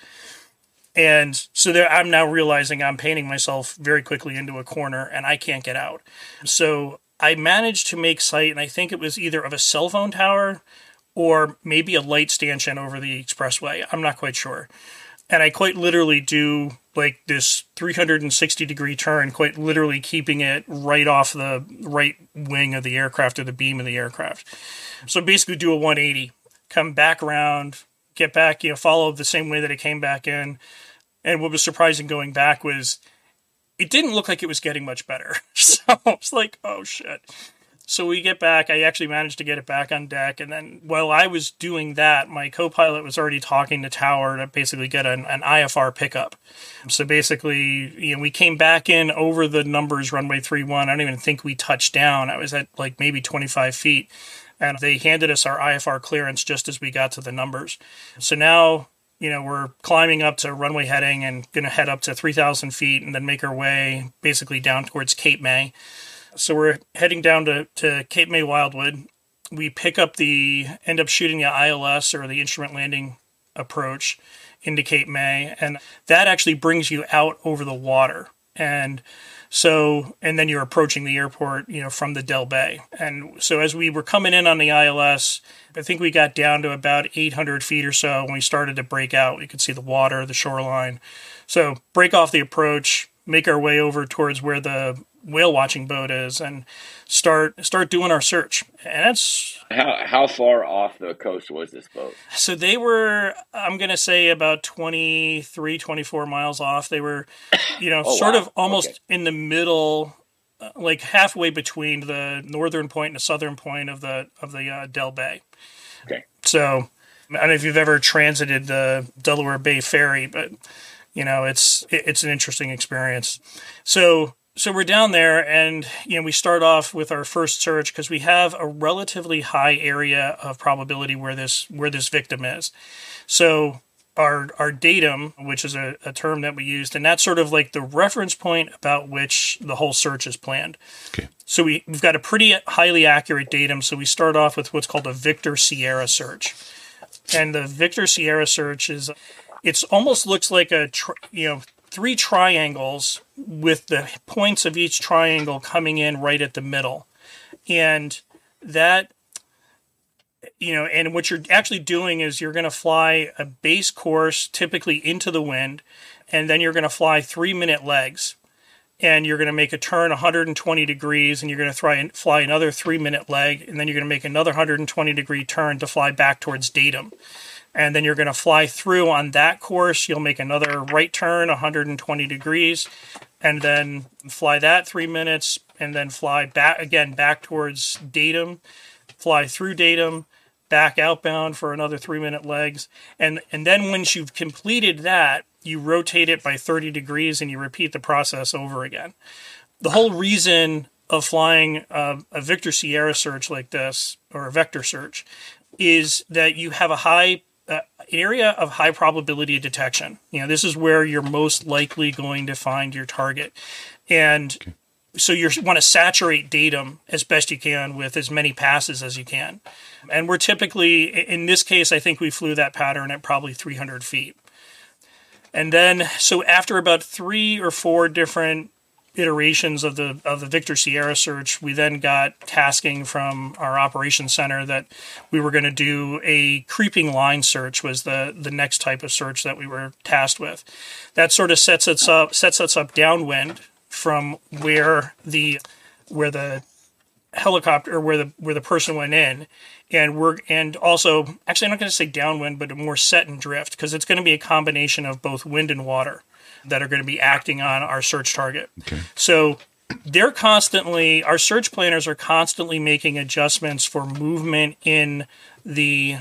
Speaker 5: And so there, I'm now realizing I'm painting myself very quickly into a corner and I can't get out. So I managed to make sight, and I think it was either of a cell phone tower or maybe a light stanchion over the expressway. I'm not quite sure. And I quite literally do like this 360 degree turn, quite literally keeping it right off the right wing of the aircraft or the beam of the aircraft. So basically, do a 180, come back around, get back, you know, follow the same way that it came back in. And what was surprising going back was it didn't look like it was getting much better. So it's like, oh shit. So we get back. I actually managed to get it back on deck. And then while I was doing that, my co pilot was already talking to Tower to basically get an, an IFR pickup. So basically, you know, we came back in over the numbers runway 31. I don't even think we touched down. I was at like maybe 25 feet. And they handed us our IFR clearance just as we got to the numbers. So now you know, we're climbing up to runway heading and going to head up to 3,000 feet and then make our way basically down towards Cape May. So we're heading down to, to Cape May Wildwood. we pick up the end up shooting the ILS or the instrument landing approach into Cape May, and that actually brings you out over the water. And so, and then you're approaching the airport, you know, from the Del Bay. And so, as we were coming in on the ILS, I think we got down to about 800 feet or so when we started to break out. We could see the water, the shoreline. So, break off the approach, make our way over towards where the whale watching boat is, and start start doing our search. And that's
Speaker 3: How how far off the coast was this boat?
Speaker 5: so they were i'm going to say about 23 24 miles off they were you know
Speaker 3: Oh,
Speaker 5: sort
Speaker 3: wow.
Speaker 5: of almost
Speaker 3: Okay.
Speaker 5: in the middle uh, like halfway between the northern point and the southern point of the of the uh, del bay
Speaker 3: Okay.
Speaker 5: so i don't know if you've ever transited the delaware bay ferry but you know it's it- it's an interesting experience so so we're down there and you know we start off with our first search because we have a relatively high area of probability where this where this victim is. So our our datum which is a, a term that we used and that's sort of like the reference point about which the whole search is planned.
Speaker 2: Okay.
Speaker 5: so we, we've got a pretty highly accurate datum. So we start off with what's called a victor sierra search. And the victor sierra search is it's almost looks like a tr- you know three triangles with the points of each triangle coming in right at the middle. And that you know and what you're actually doing is you're going to fly a base course typically into the wind and then you're going to fly three minute legs. And you're going to make a turn 120 degrees and you're going to try and fly another three minute leg and then you're going to make another 120 degree turn to fly back towards datum and then you're going to fly through on that course. You'll make another right turn 120 degrees and then fly that three minutes and then fly back again back towards datum fly through datum back outbound for another three minute legs. And and then once you've completed that you rotate it by 30 degrees and you repeat the process over again. The whole reason of flying uh, a victor sierra search like this or a vector search is that you have a high uh, area of high probability of detection. You know this is where you're most likely going to find your target. And so you want to saturate datum as best you can with as many passes as you can. And we're typically in this case i think we flew that pattern at probably 300 feet. And then so after about three or four different iterations of the of the victor sierra search. We then got tasking from our operations center that we were going to do a creeping line search was the the next type of search that we were tasked with. That sort of sets us up sets us up downwind from where the where the helicopter where the where the person went in. And we're and also actually I'm not going to say downwind but more set and drift because it's going to be a combination of both wind and water that are going to be acting on our search target. So they're constantly our search planners are constantly making adjustments for movement in the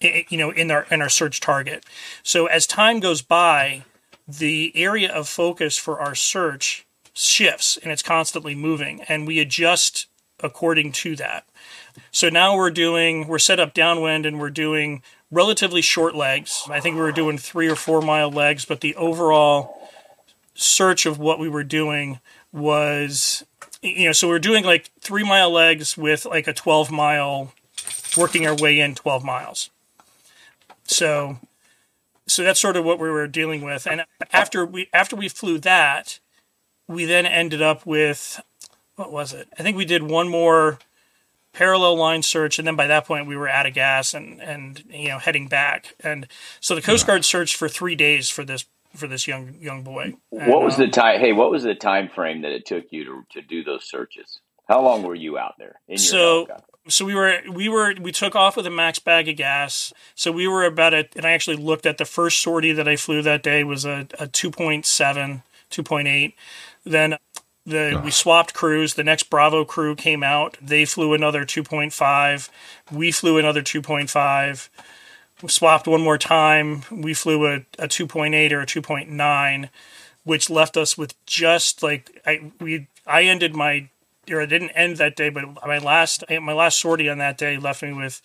Speaker 5: you know in our in our search target. So as time goes by, the area of focus for our search shifts and it's constantly moving and we adjust according to that. So now we're doing we're set up downwind and we're doing relatively short legs. I think we were doing 3 or 4 mile legs, but the overall search of what we were doing was you know, so we're doing like 3 mile legs with like a 12 mile working our way in 12 miles. So so that's sort of what we were dealing with and after we after we flew that we then ended up with what was it i think we did one more parallel line search and then by that point we were out of gas and and you know heading back and so the coast guard searched for three days for this for this young young boy And,
Speaker 3: What was the um, time? Hey, what was the time frame that it took you to to do those searches? How long were you out there in your
Speaker 5: So-
Speaker 3: helicopter?
Speaker 5: so we were we were we took off with a max bag of gas so we were about it, and i actually looked at the first sortie that i flew that day was a, a 2.7 2.8 then the we swapped crews the next bravo crew came out they flew another 2.5 we flew another 2.5 we swapped one more time we flew a, a 2.8 or a 2.9 which left us with just like i we i ended my or I didn't end that day, but my last my last sortie on that day left me with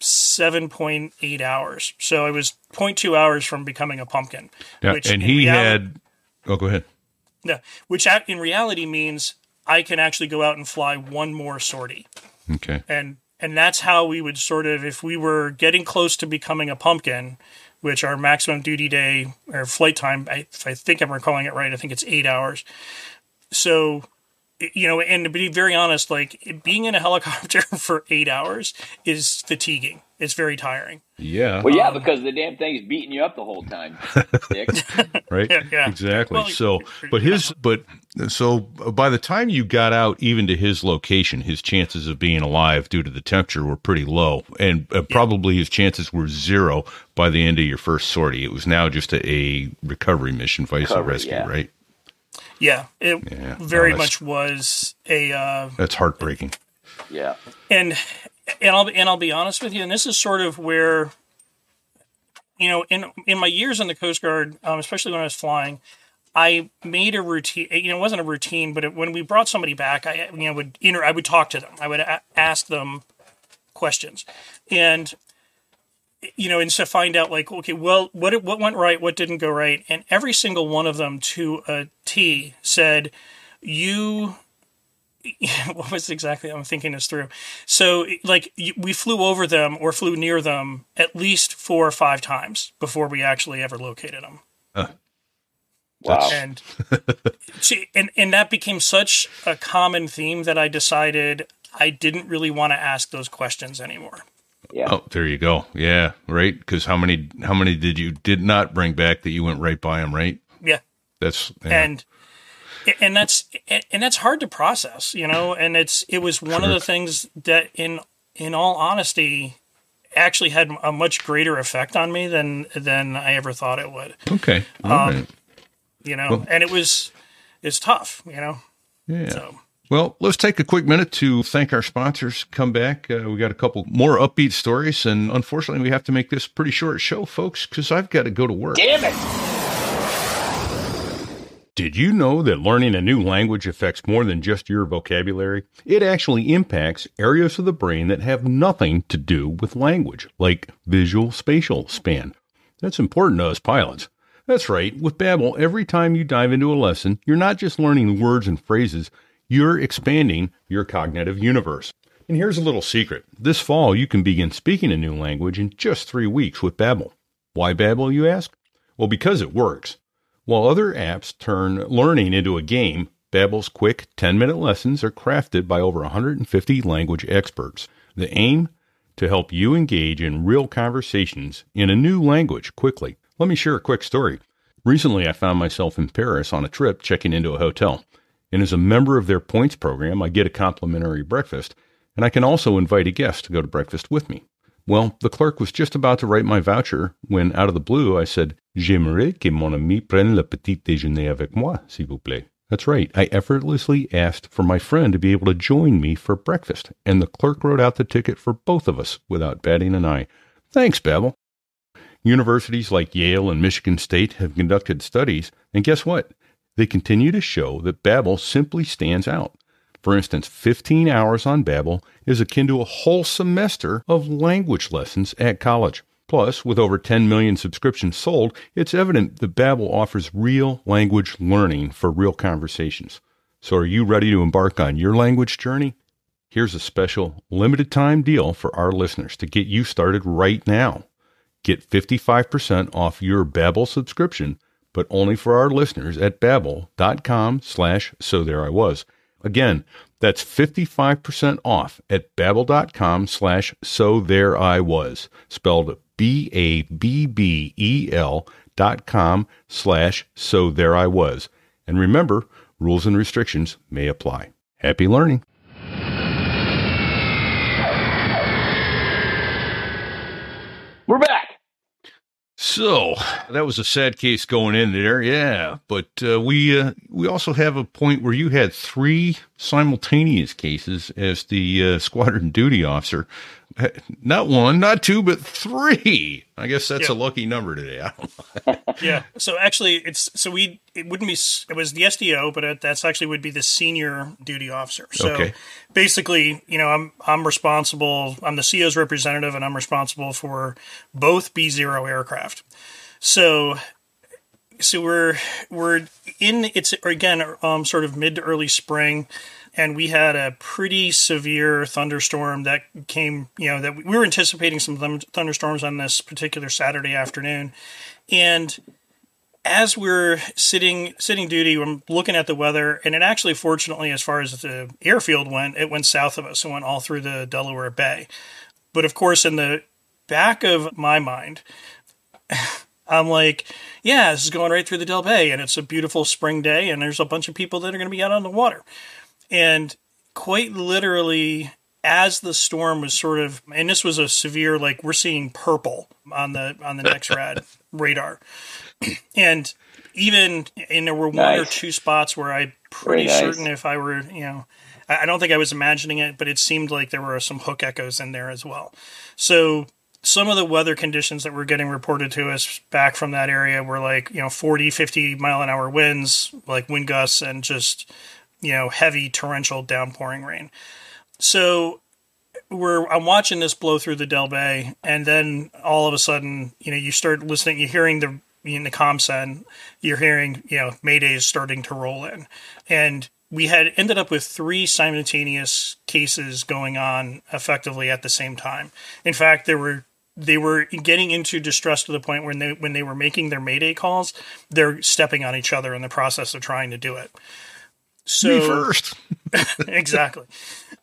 Speaker 5: seven point eight hours. So I was 0.2 hours from becoming a pumpkin.
Speaker 2: Yeah,
Speaker 5: which
Speaker 2: and he had. Oh, go ahead.
Speaker 5: Yeah, which in reality means I can actually go out and fly one more sortie.
Speaker 2: Okay.
Speaker 5: And and that's how we would sort of, if we were getting close to becoming a pumpkin, which our maximum duty day or flight time, I, if I think I'm recalling it right, I think it's eight hours. So you know, and to be very honest, like being in a helicopter for eight hours is fatiguing. It's very tiring.
Speaker 2: Yeah.
Speaker 3: Well, yeah, because the damn thing's beating you up the whole time.
Speaker 2: Right.
Speaker 5: Yeah, yeah.
Speaker 2: Exactly.
Speaker 5: Well,
Speaker 2: so, but his, but so by the time you got out even to his location, his chances of being alive due to the temperature were pretty low, and uh, probably his chances were zero by the end of your first sortie. It was now just a, a recovery mission, vice
Speaker 3: Recovery,
Speaker 2: rescue,
Speaker 3: yeah.
Speaker 2: right?
Speaker 5: Yeah, it
Speaker 2: Yeah.
Speaker 5: very
Speaker 2: Oh,
Speaker 5: much was a uh,
Speaker 2: That's heartbreaking.
Speaker 3: yeah.
Speaker 5: and and I'll and I'll be honest with you, and this is sort of where you know in in my years in the Coast Guard, um, especially when I was flying, I made a routine. You know, it wasn't a routine, but it, when we brought somebody back, I you know would inter, I would talk to them. I would a- ask them questions, and you know, and to find out like, okay, well, what what went right, what didn't go right, and every single one of them to a T said, you what was exactly I'm thinking this through. So like we flew over them or flew near them at least four or five times before we actually ever located them.
Speaker 3: Wow.
Speaker 5: And see, and and that became such a common theme that I decided I didn't really want to ask those questions anymore.
Speaker 3: Yeah.
Speaker 2: Oh, there you go. Yeah, right. Because how many how many did you did not bring back that you went right by them? Right.
Speaker 5: Yeah.
Speaker 2: That's yeah.
Speaker 5: and and that's and that's hard to process you know and it's it was one of the things that in in all honesty actually had a much greater effect on me than than i ever thought it would
Speaker 2: okay.
Speaker 5: Um,
Speaker 2: right.
Speaker 5: you know and it was it's tough you know
Speaker 2: Yeah.
Speaker 5: so
Speaker 2: Well, let's take a quick minute to thank our sponsors. Come back. Uh, we got a couple more upbeat stories, and unfortunately, we have to make this pretty short show, folks, because I've got to go to work.
Speaker 3: Damn it.
Speaker 2: Did you know that learning a new language affects more than just your vocabulary? It actually impacts areas of the brain that have nothing to do with language, like visual spatial span. That's important to us pilots. That's right, with Babbel, every time you dive into a lesson, you're not just learning words and phrases, you're expanding your cognitive universe. And here's a little secret. This fall, you can begin speaking a new language in just three weeks with Babbel. Why Babbel, you ask? Well, because it works. While other apps turn learning into a game, Babbel's quick 10-minute lessons are crafted by over 150 language experts. The aim to help you engage in real conversations in a new language quickly. Let me share a quick story. Recently, I found myself in Paris on a trip checking into a hotel. And as a member of their points program, I get a complimentary breakfast, and I can also invite a guest to go to breakfast with me. Well, the clerk was just about to write my voucher when, out of the blue, I said, J'aimerais que mon ami prenne le petit déjeuner avec moi, s'il vous plaît. That's right. I effortlessly asked for my friend to be able to join me for breakfast, and the clerk wrote out the ticket for both of us without batting an eye. Thanks, Babbel. Universities like Yale and Michigan State have conducted studies, and guess what? They continue to show that Babbel simply stands out. For instance, 15 hours on Babbel is akin to a whole semester of language lessons at college. Plus, with over 10 million subscriptions sold, it's evident that Babbel offers real language learning for real conversations. So are you ready to embark on your language journey? Here's a special limited time deal for our listeners to get you started right now. Get 55% off your Babbel subscription, but only for our listeners at babbel.com slash so there I was. Again, that's 55% off at babbel.com slash so there I was, spelled B-A-B-B-E-L dot com slash so there I was. And remember, rules and restrictions may apply. Happy learning.
Speaker 3: We're back.
Speaker 2: So that was a sad case going in there, yeah. But uh, we uh, we also have a point where you had three simultaneous cases as the uh, squadron duty officer. Uh, Not one, not two, but three. I guess that's
Speaker 5: Yeah.
Speaker 2: a lucky number today. I don't know.
Speaker 5: yeah so actually it's so we it wouldn't be it was the sdo but it, that's actually would be the senior duty officer so
Speaker 2: Okay.
Speaker 5: basically you know i'm i'm responsible i'm the co's representative and i'm responsible for both b0 aircraft so so we're we're in it's again um sort of mid to early spring and we had a pretty severe thunderstorm that came, you know, that we were anticipating some thund- thunderstorms on this particular Saturday afternoon. And as we're sitting sitting duty, I'm looking at the weather, and it actually, fortunately, as far as the airfield went, it went south of us and went all through the Delaware Bay. But of course, in the back of my mind, I'm like, yeah, this is going right through the Del Bay, and it's a beautiful spring day, and there's a bunch of people that are going to be out on the water. And quite literally, as the storm was sort of, and this was a severe, like we're seeing purple on the on the NEXRAD radar, and even and there were one or two spots where I pretty
Speaker 3: nice.
Speaker 5: certain if I were, you know, I don't think I was imagining it, but it seemed like there were some hook echoes in there as well. So some of the weather conditions that were getting reported to us back from that area were like, you know, 40, 50 mile an hour winds, like wind gusts and just, you know, heavy torrential downpouring rain. So we're I'm watching this blow through the Del Bay, and then all of a sudden, you know, you start listening, you're hearing the in the COMCEN, you're hearing, you know, Mayday is starting to roll in, and we had ended up with three simultaneous cases going on effectively at the same time. In fact, there were they were getting into distress to the point when they when they were making their Mayday calls, they're stepping on each other in the process of trying to do it. So
Speaker 2: Me first.
Speaker 5: exactly.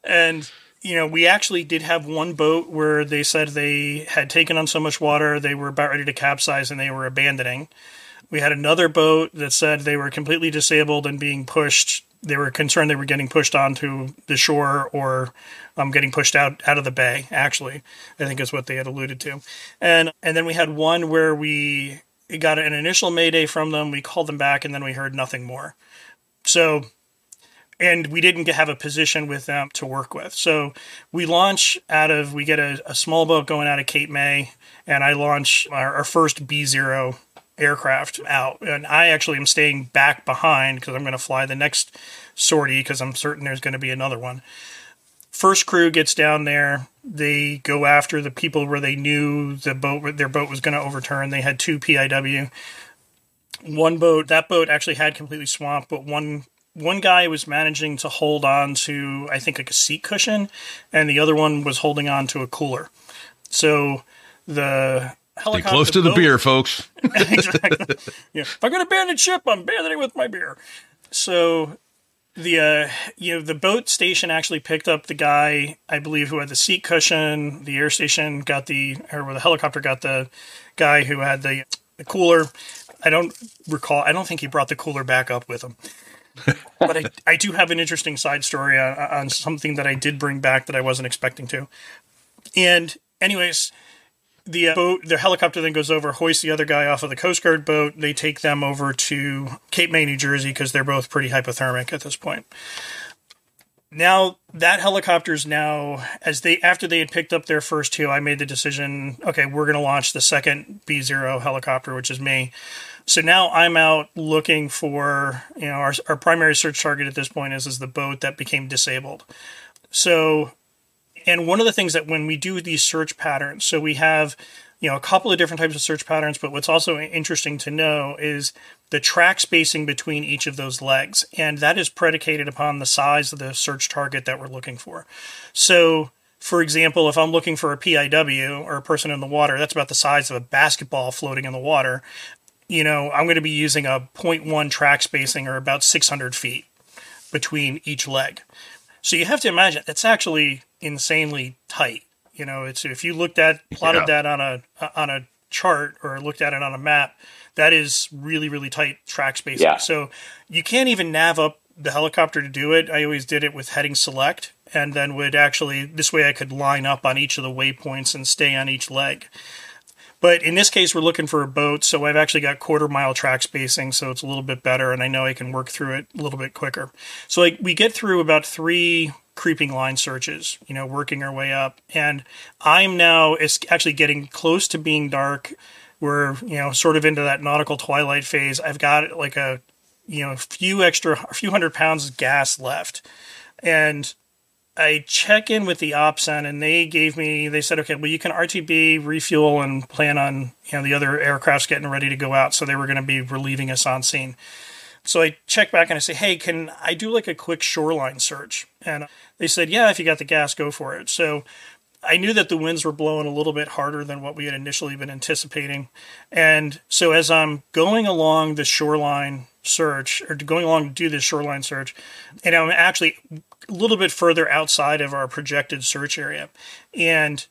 Speaker 5: And you know, we actually did have one boat where they said they had taken on so much water they were about ready to capsize and they were abandoning. We had another boat that said they were completely disabled and being pushed. They were concerned they were getting pushed onto the shore or um, getting pushed out out of the bay. Actually, I think is what they had alluded to. And and then we had one where we got an initial mayday from them. We called them back, and then we heard nothing more. So and we didn't have a position with them to work with. So we launch out of, we get a, a small boat going out of Cape May, and I launch our, our first B zero aircraft out. And I actually am staying back behind because I'm going to fly the next sortie because I'm certain there's going to be another one. First crew gets down there. They go after the people where they knew the boat, their boat was going to overturn. They had two PIW. One boat, that boat actually had completely swamped, but one one guy was managing to hold on to I think like a seat cushion, and the other one was holding on to a cooler. So the
Speaker 2: Stay
Speaker 5: helicopter
Speaker 2: close to the beer, folks.
Speaker 5: exactly. Yeah. If I'm going to abandon ship, I'm abandoning with my beer. So the uh, you know the boat station actually picked up the guy I believe who had the seat cushion. The air station got the or the helicopter got the guy who had the, the cooler. I don't recall. I don't think he brought the cooler back up with him. but I, I do have an interesting side story on, on something that I did bring back that I wasn't expecting to. And anyways, the uh, boat, the helicopter then goes over, hoists the other guy off of the Coast Guard boat. They take them over to Cape May, New Jersey, because they're both pretty hypothermic at this point. Now that helicopter's now as they after they had picked up their first two, I made the decision. Okay, we're going to launch the second B zero helicopter, which is me. So now I'm out looking for you know our our primary search target at this point is is the boat that became disabled. So and one of the things that when we do these search patterns, so we have, you know, a couple of different types of search patterns, but what's also interesting to know is the track spacing between each of those legs. And that is predicated upon the size of the search target that we're looking for. So, for example, if I'm looking for a PIW or a person in the water, that's about the size of a basketball floating in the water. You know, I'm going to be using a 0.1 track spacing or about 600 feet between each leg. So you have to imagine it's actually insanely tight. You know, it's if you looked at plotted
Speaker 2: Yeah.
Speaker 5: that on a on a chart or looked at it on a map, that is really really tight track spacing.
Speaker 3: Yeah.
Speaker 5: So you can't even nav up the helicopter to do it. I always did it with heading select and then would actually this way I could line up on each of the waypoints and stay on each leg. But in this case, we're looking for a boat, so I've actually got quarter mile track spacing, so it's a little bit better, and I know I can work through it a little bit quicker. So like we get through about three creeping line searches, you know, working our way up, and I'm now it's actually getting close to being dark. We're you know sort of into that nautical twilight phase. I've got like a you know a few extra, a few hundred pounds of gas left, and I check in with the OPCEN and they gave me, they said, okay, well, you can RTB, refuel, and plan on, you know, the other aircrafts getting ready to go out. So they were going to be relieving us on scene. So I check back and I say, hey, can I do like a quick shoreline search? And they said, yeah, if you got the gas, go for it. So I knew that the winds were blowing a little bit harder than what we had initially been anticipating. And so as I'm going along the shoreline search or going along to do this shoreline search, and I'm actually a little bit further outside of our projected search area. And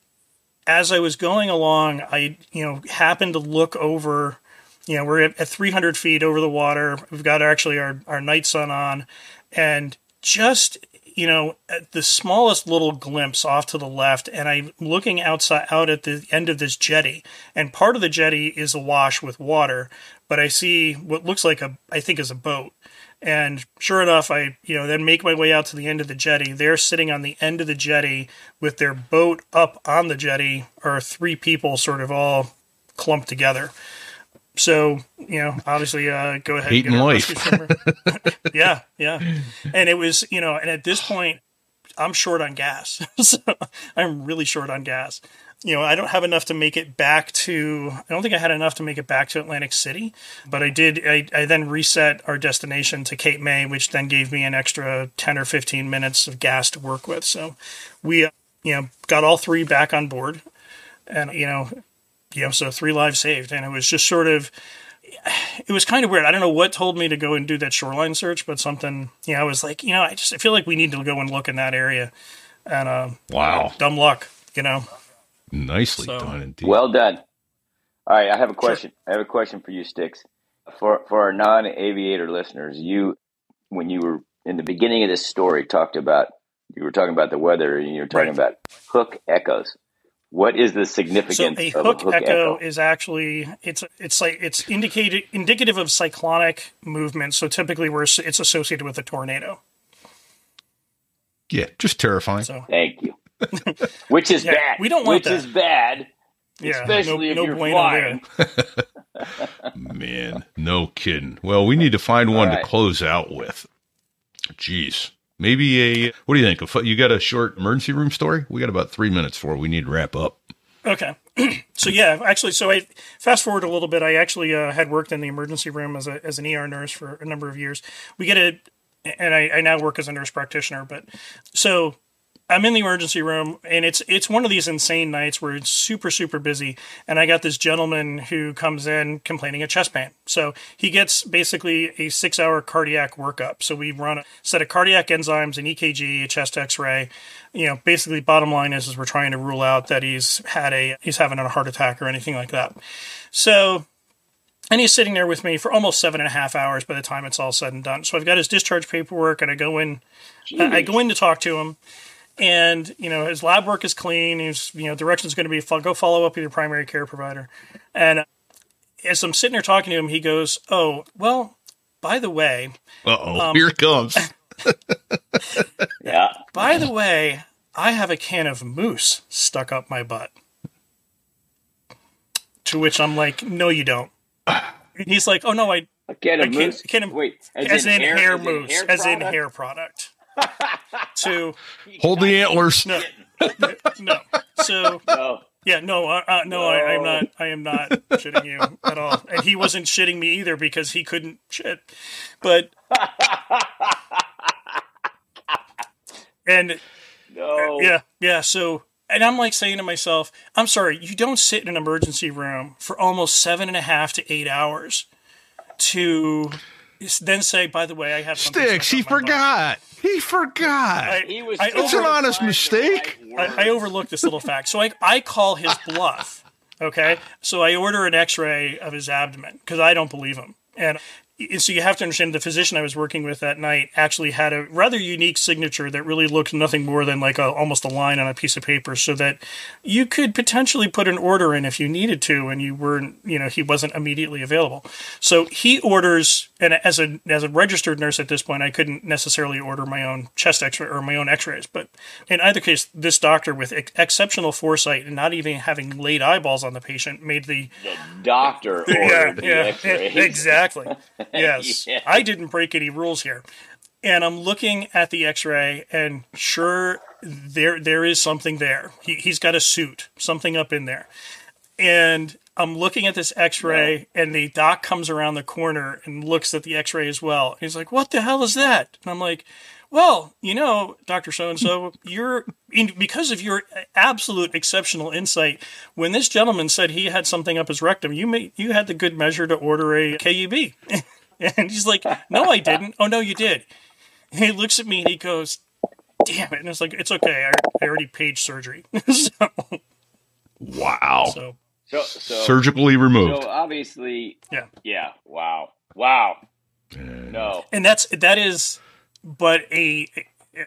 Speaker 5: as I was going along, I, you know, happened to look over, you know, we're at, at 300 feet over the water. We've got actually our, our night sun on and just you know, the smallest little glimpse off to the left, and I'm looking outside out at the end of this jetty, and part of the jetty is awash with water, but I see what looks like a, I think is a boat. And sure enough, I, you know, then make my way out to the end of the jetty. They're sitting on the end of the jetty with their boat up on the jetty, or three people sort of all clumped together. So you know, obviously, uh, go ahead.
Speaker 2: Hating
Speaker 5: and
Speaker 2: life.
Speaker 5: yeah, yeah. And it was, you know, and at this point, I'm short on gas. so I'm really short on gas. You know, I don't have enough to make it back to. I don't think I had enough to make it back to Atlantic City, but I did. I, I then reset our destination to Cape May, which then gave me an extra ten or fifteen minutes of gas to work with. So we, uh, you know, got all three back on board, and you know, you know, so three lives saved. And it was just sort of, it was kind of weird. I don't know what told me to go and do that shoreline search, but something, you know, I was like, you know, I just I feel like we need to go and look in that area. And uh,
Speaker 2: wow,
Speaker 5: dumb luck, you know.
Speaker 2: Nicely so, done, indeed.
Speaker 3: Well done. All right, I have a question. Sure. I have a question for you, Sticks. For for our non-aviator listeners, you when you were in the beginning of this story talked about you were talking about the weather and you were talking right. about hook echoes. What is the significance so
Speaker 5: a
Speaker 3: hook,
Speaker 5: hook,
Speaker 3: hook
Speaker 5: echo,
Speaker 3: echo,
Speaker 5: is actually it's it's like it's indicated indicative of cyclonic movement. So typically, we're it's associated with a tornado.
Speaker 2: Yeah, just terrifying.
Speaker 5: So
Speaker 3: thank you. Which is
Speaker 5: yeah,
Speaker 3: bad.
Speaker 5: We don't want
Speaker 3: Which
Speaker 5: that.
Speaker 3: is bad.
Speaker 5: Yeah,
Speaker 3: especially
Speaker 5: no,
Speaker 3: if
Speaker 5: no
Speaker 3: you're
Speaker 5: bueno
Speaker 3: flying.
Speaker 2: Man, no kidding. Well, we need to find one
Speaker 3: right.
Speaker 2: to close out with. Jeez. Maybe a, what do you think? You got a short emergency room story? We got about three minutes for we need to wrap up.
Speaker 5: Okay. so yeah, actually, so I fast forward a little bit. I actually uh, had worked in the emergency room as a as an ER nurse for a number of years. We get it, and I, I now work as a nurse practitioner. But so I'm in the emergency room, and it's it's one of these insane nights where it's super super busy, and I got this gentleman who comes in complaining of chest pain. So he gets basically a six hour cardiac workup. So we run a set of cardiac enzymes, an EKG, a chest X-ray. You know, basically, bottom line is is we're trying to rule out that he's had a he's having a heart attack or anything like that. So and he's sitting there with me for almost seven and a half hours by the time it's all said and done. So I've got his discharge paperwork, and I go in, I go in to talk to him and you know his lab work is clean. He's you know directions going to be go follow up with your primary care provider. And as I'm sitting there talking to him, he goes, "Oh well, by the way,
Speaker 2: uh oh, um, here it comes."
Speaker 3: yeah.
Speaker 5: By the way, I have a can of moose stuck up my butt. To which I'm like, "No, you don't." And he's like, "Oh no, I."
Speaker 3: A can of
Speaker 5: I
Speaker 3: moose.
Speaker 5: Can, of,
Speaker 3: Wait,
Speaker 5: as, as in,
Speaker 3: in,
Speaker 5: hair,
Speaker 3: as
Speaker 5: moose,
Speaker 3: in hair
Speaker 5: as in hair product. To
Speaker 2: hold the antlers.
Speaker 5: No, no. So
Speaker 3: No.
Speaker 5: yeah, no, uh, uh, no, I, I'm not. I am not shitting you at all. And he wasn't shitting me either because he couldn't shit. But and
Speaker 3: No.
Speaker 5: yeah, yeah. So and I'm like saying to myself, I'm sorry, you don't sit in an emergency room for almost seven and a half to eight hours to then say, by the way, I have something
Speaker 2: Sticks. He
Speaker 5: up my
Speaker 2: forgot. He forgot.
Speaker 5: I-
Speaker 3: He was
Speaker 5: I
Speaker 2: It's an honest mistake.
Speaker 3: write
Speaker 5: I, I overlooked this little fact. So I, I call his bluff. Okay. So I order an x ray of his abdomen because I don't believe him. And so you have to understand the physician I was working with that night actually had a rather unique signature that really looked nothing more than like a, almost a line on a piece of paper so that you could potentially put an order in if you needed to and you weren't, you know, he wasn't immediately available. So he orders, and as a, as a registered nurse at this point, I couldn't necessarily order my own chest x-ray or my own x-rays. But in either case, this doctor with ex- exceptional foresight and not even having laid eyeballs on the patient made the
Speaker 3: The doctor ordered
Speaker 5: yeah,
Speaker 3: the
Speaker 5: yeah,
Speaker 3: X-rays.
Speaker 5: exactly. Yes,
Speaker 3: Yeah.
Speaker 5: I didn't break any rules here. And I'm looking at the X-ray, and sure, there there is something there. He, he's got a suit, something up in there, and I'm looking at this X-ray, and the doc comes around the corner and looks at the X-ray as well. He's like, "What the hell is that?" And I'm like, "Well, you know, Doctor So and So, you're in, because of your absolute exceptional insight. When this gentleman said he had something up his rectum, you made you had the good measure to order a KUB." and he's like, "No, I didn't. Oh no, you did." And he looks at me and he goes, "Damn it!" And it's like, "It's okay. I, I already paid surgery." so,
Speaker 2: Wow.
Speaker 5: so
Speaker 3: So, so
Speaker 2: Surgically removed.
Speaker 3: So obviously,
Speaker 5: yeah.
Speaker 3: yeah. Wow, wow. No,
Speaker 5: and that's that is but a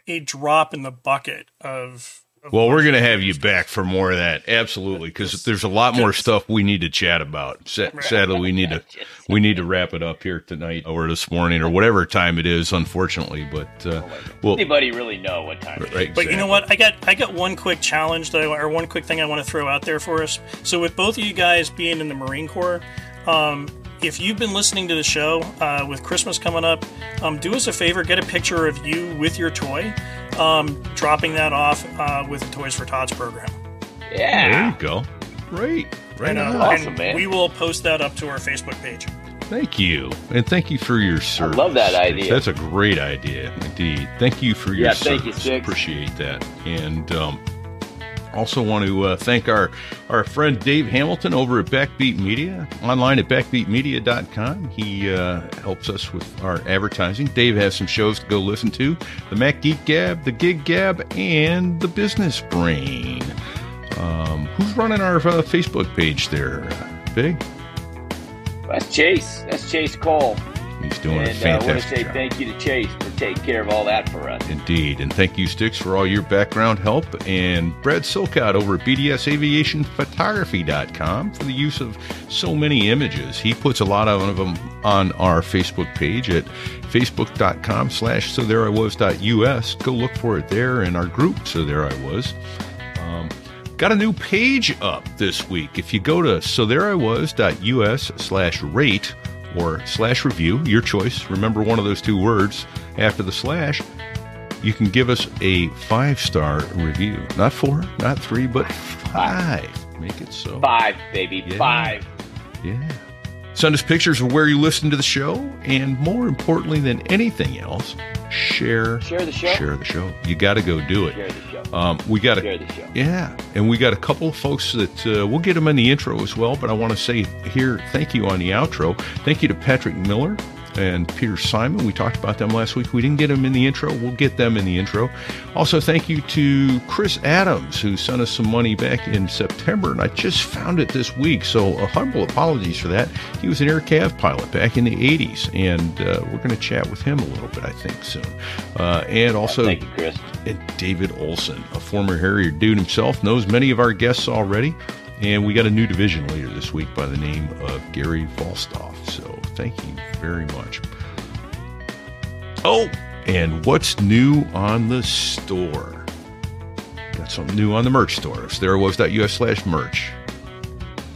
Speaker 5: a drop in the bucket of, of
Speaker 2: Well, we're going to have you back for more of that, absolutely, because there's a lot more stuff we need to chat about. Sadly, we need to we need to wrap it up here tonight or this morning or whatever time it is. Unfortunately, but uh, well,
Speaker 3: anybody really know what time? it is?
Speaker 2: right,
Speaker 5: but you know what i got i got one quick challenge that I, or one quick thing i want to throw out there for us so with both of you guys being in the marine corps um, if you've been listening to the show uh, with christmas coming up um, do us a favor get a picture of you with your toy um, dropping that off uh, with the toys for tots program
Speaker 3: Yeah.
Speaker 2: There you go. Great. Right
Speaker 5: and, uh.
Speaker 3: Awesome,
Speaker 5: and
Speaker 3: man.
Speaker 5: we will post that up to our facebook page
Speaker 2: Thank you, and thank you for your service.
Speaker 3: love that idea.
Speaker 2: That's a great idea, indeed. Thank you for your
Speaker 3: Yeah,
Speaker 2: service.
Speaker 3: thank you, Sticks.
Speaker 2: Appreciate that, and um, also want to uh, thank our our friend Dave Hamilton over at Backbeat Media, online at backbeatmedia.com. He uh, helps us with our advertising. Dave has some shows to go listen to: the Mac Geek Gab, the Gig Gab, and the Business Brain. Um, who's running our uh, Facebook page there? Big.
Speaker 3: That's Chase. That's Chase Cole.
Speaker 2: He's doing a
Speaker 3: and uh, I want to say
Speaker 2: job.
Speaker 3: thank you to Chase for taking care of all that for us.
Speaker 2: Indeed. And thank you, Sticks, for all your background help. And Brad Silcott over at BDSAviationPhotography.com for the use of so many images. He puts a lot of them on our Facebook page at facebook.com slash so there I was.us. Go look for it there in our group, So There I Was. Um, got a new page up this week. If you go to so there I was.us slash rate or slash review, your choice. Remember one of those two words after the slash you can give us a five star review. Not four, not three, but five. Make it so.
Speaker 3: Five, baby,
Speaker 2: Yeah.
Speaker 3: five.
Speaker 2: Yeah. Send us pictures of where you listen to the show, and more importantly than anything else, share
Speaker 3: Share the show.
Speaker 2: Share the show. You got to go do it.
Speaker 3: Share the show.
Speaker 2: Um, we got
Speaker 3: Share the show.
Speaker 2: yeah, and we got a couple of folks that uh, we'll get them in the intro as well. But I want to say here, thank you on the outro. Thank you to Patrick Miller and Peter Simon. We talked about them last week. We didn't get them in the intro. We'll get them in the intro. Also, thank you to Chris Adams who sent us some money back in September, and I just found it this week. So, a humble apologies for that. He was an air cav pilot back in the '80s, and uh, we're going to chat with him a little bit, I think, soon. Uh, and also,
Speaker 3: Thank you, Chris.
Speaker 2: and David Olson, a former Harrier dude himself, knows many of our guests already. And we got a new division leader this week by the name of Gary Falstaff. So thank you very much. Oh, and what's new on the store? Got something new on the merch store. It's therewas.us slash merch.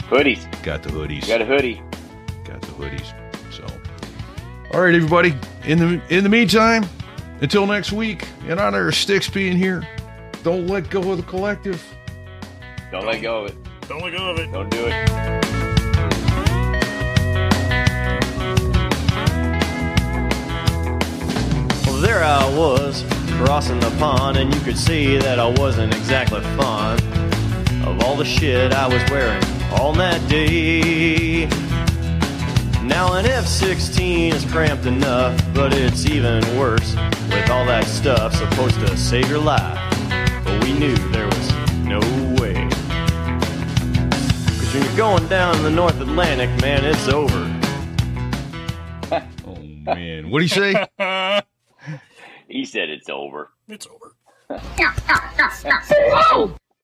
Speaker 3: Hoodies.
Speaker 2: Got the hoodies.
Speaker 3: Got a hoodie.
Speaker 2: Got the hoodies. So, all right, everybody. In the in the meantime, until next week, in honor of Sticks being here, don't let go of the collective.
Speaker 3: Don't let go of it.
Speaker 5: don't let go of it
Speaker 3: Don't do it.
Speaker 4: There I was, crossing the pond, and you could see that I wasn't exactly fond of all the shit I was wearing on that day. Now an F 16 is cramped enough, but it's even worse with all that stuff supposed to save your life. But we knew there was no way. Cause when you're going down the North Atlantic, man, it's over.
Speaker 2: Oh man, what do you say?
Speaker 3: He said it's over.
Speaker 5: it's over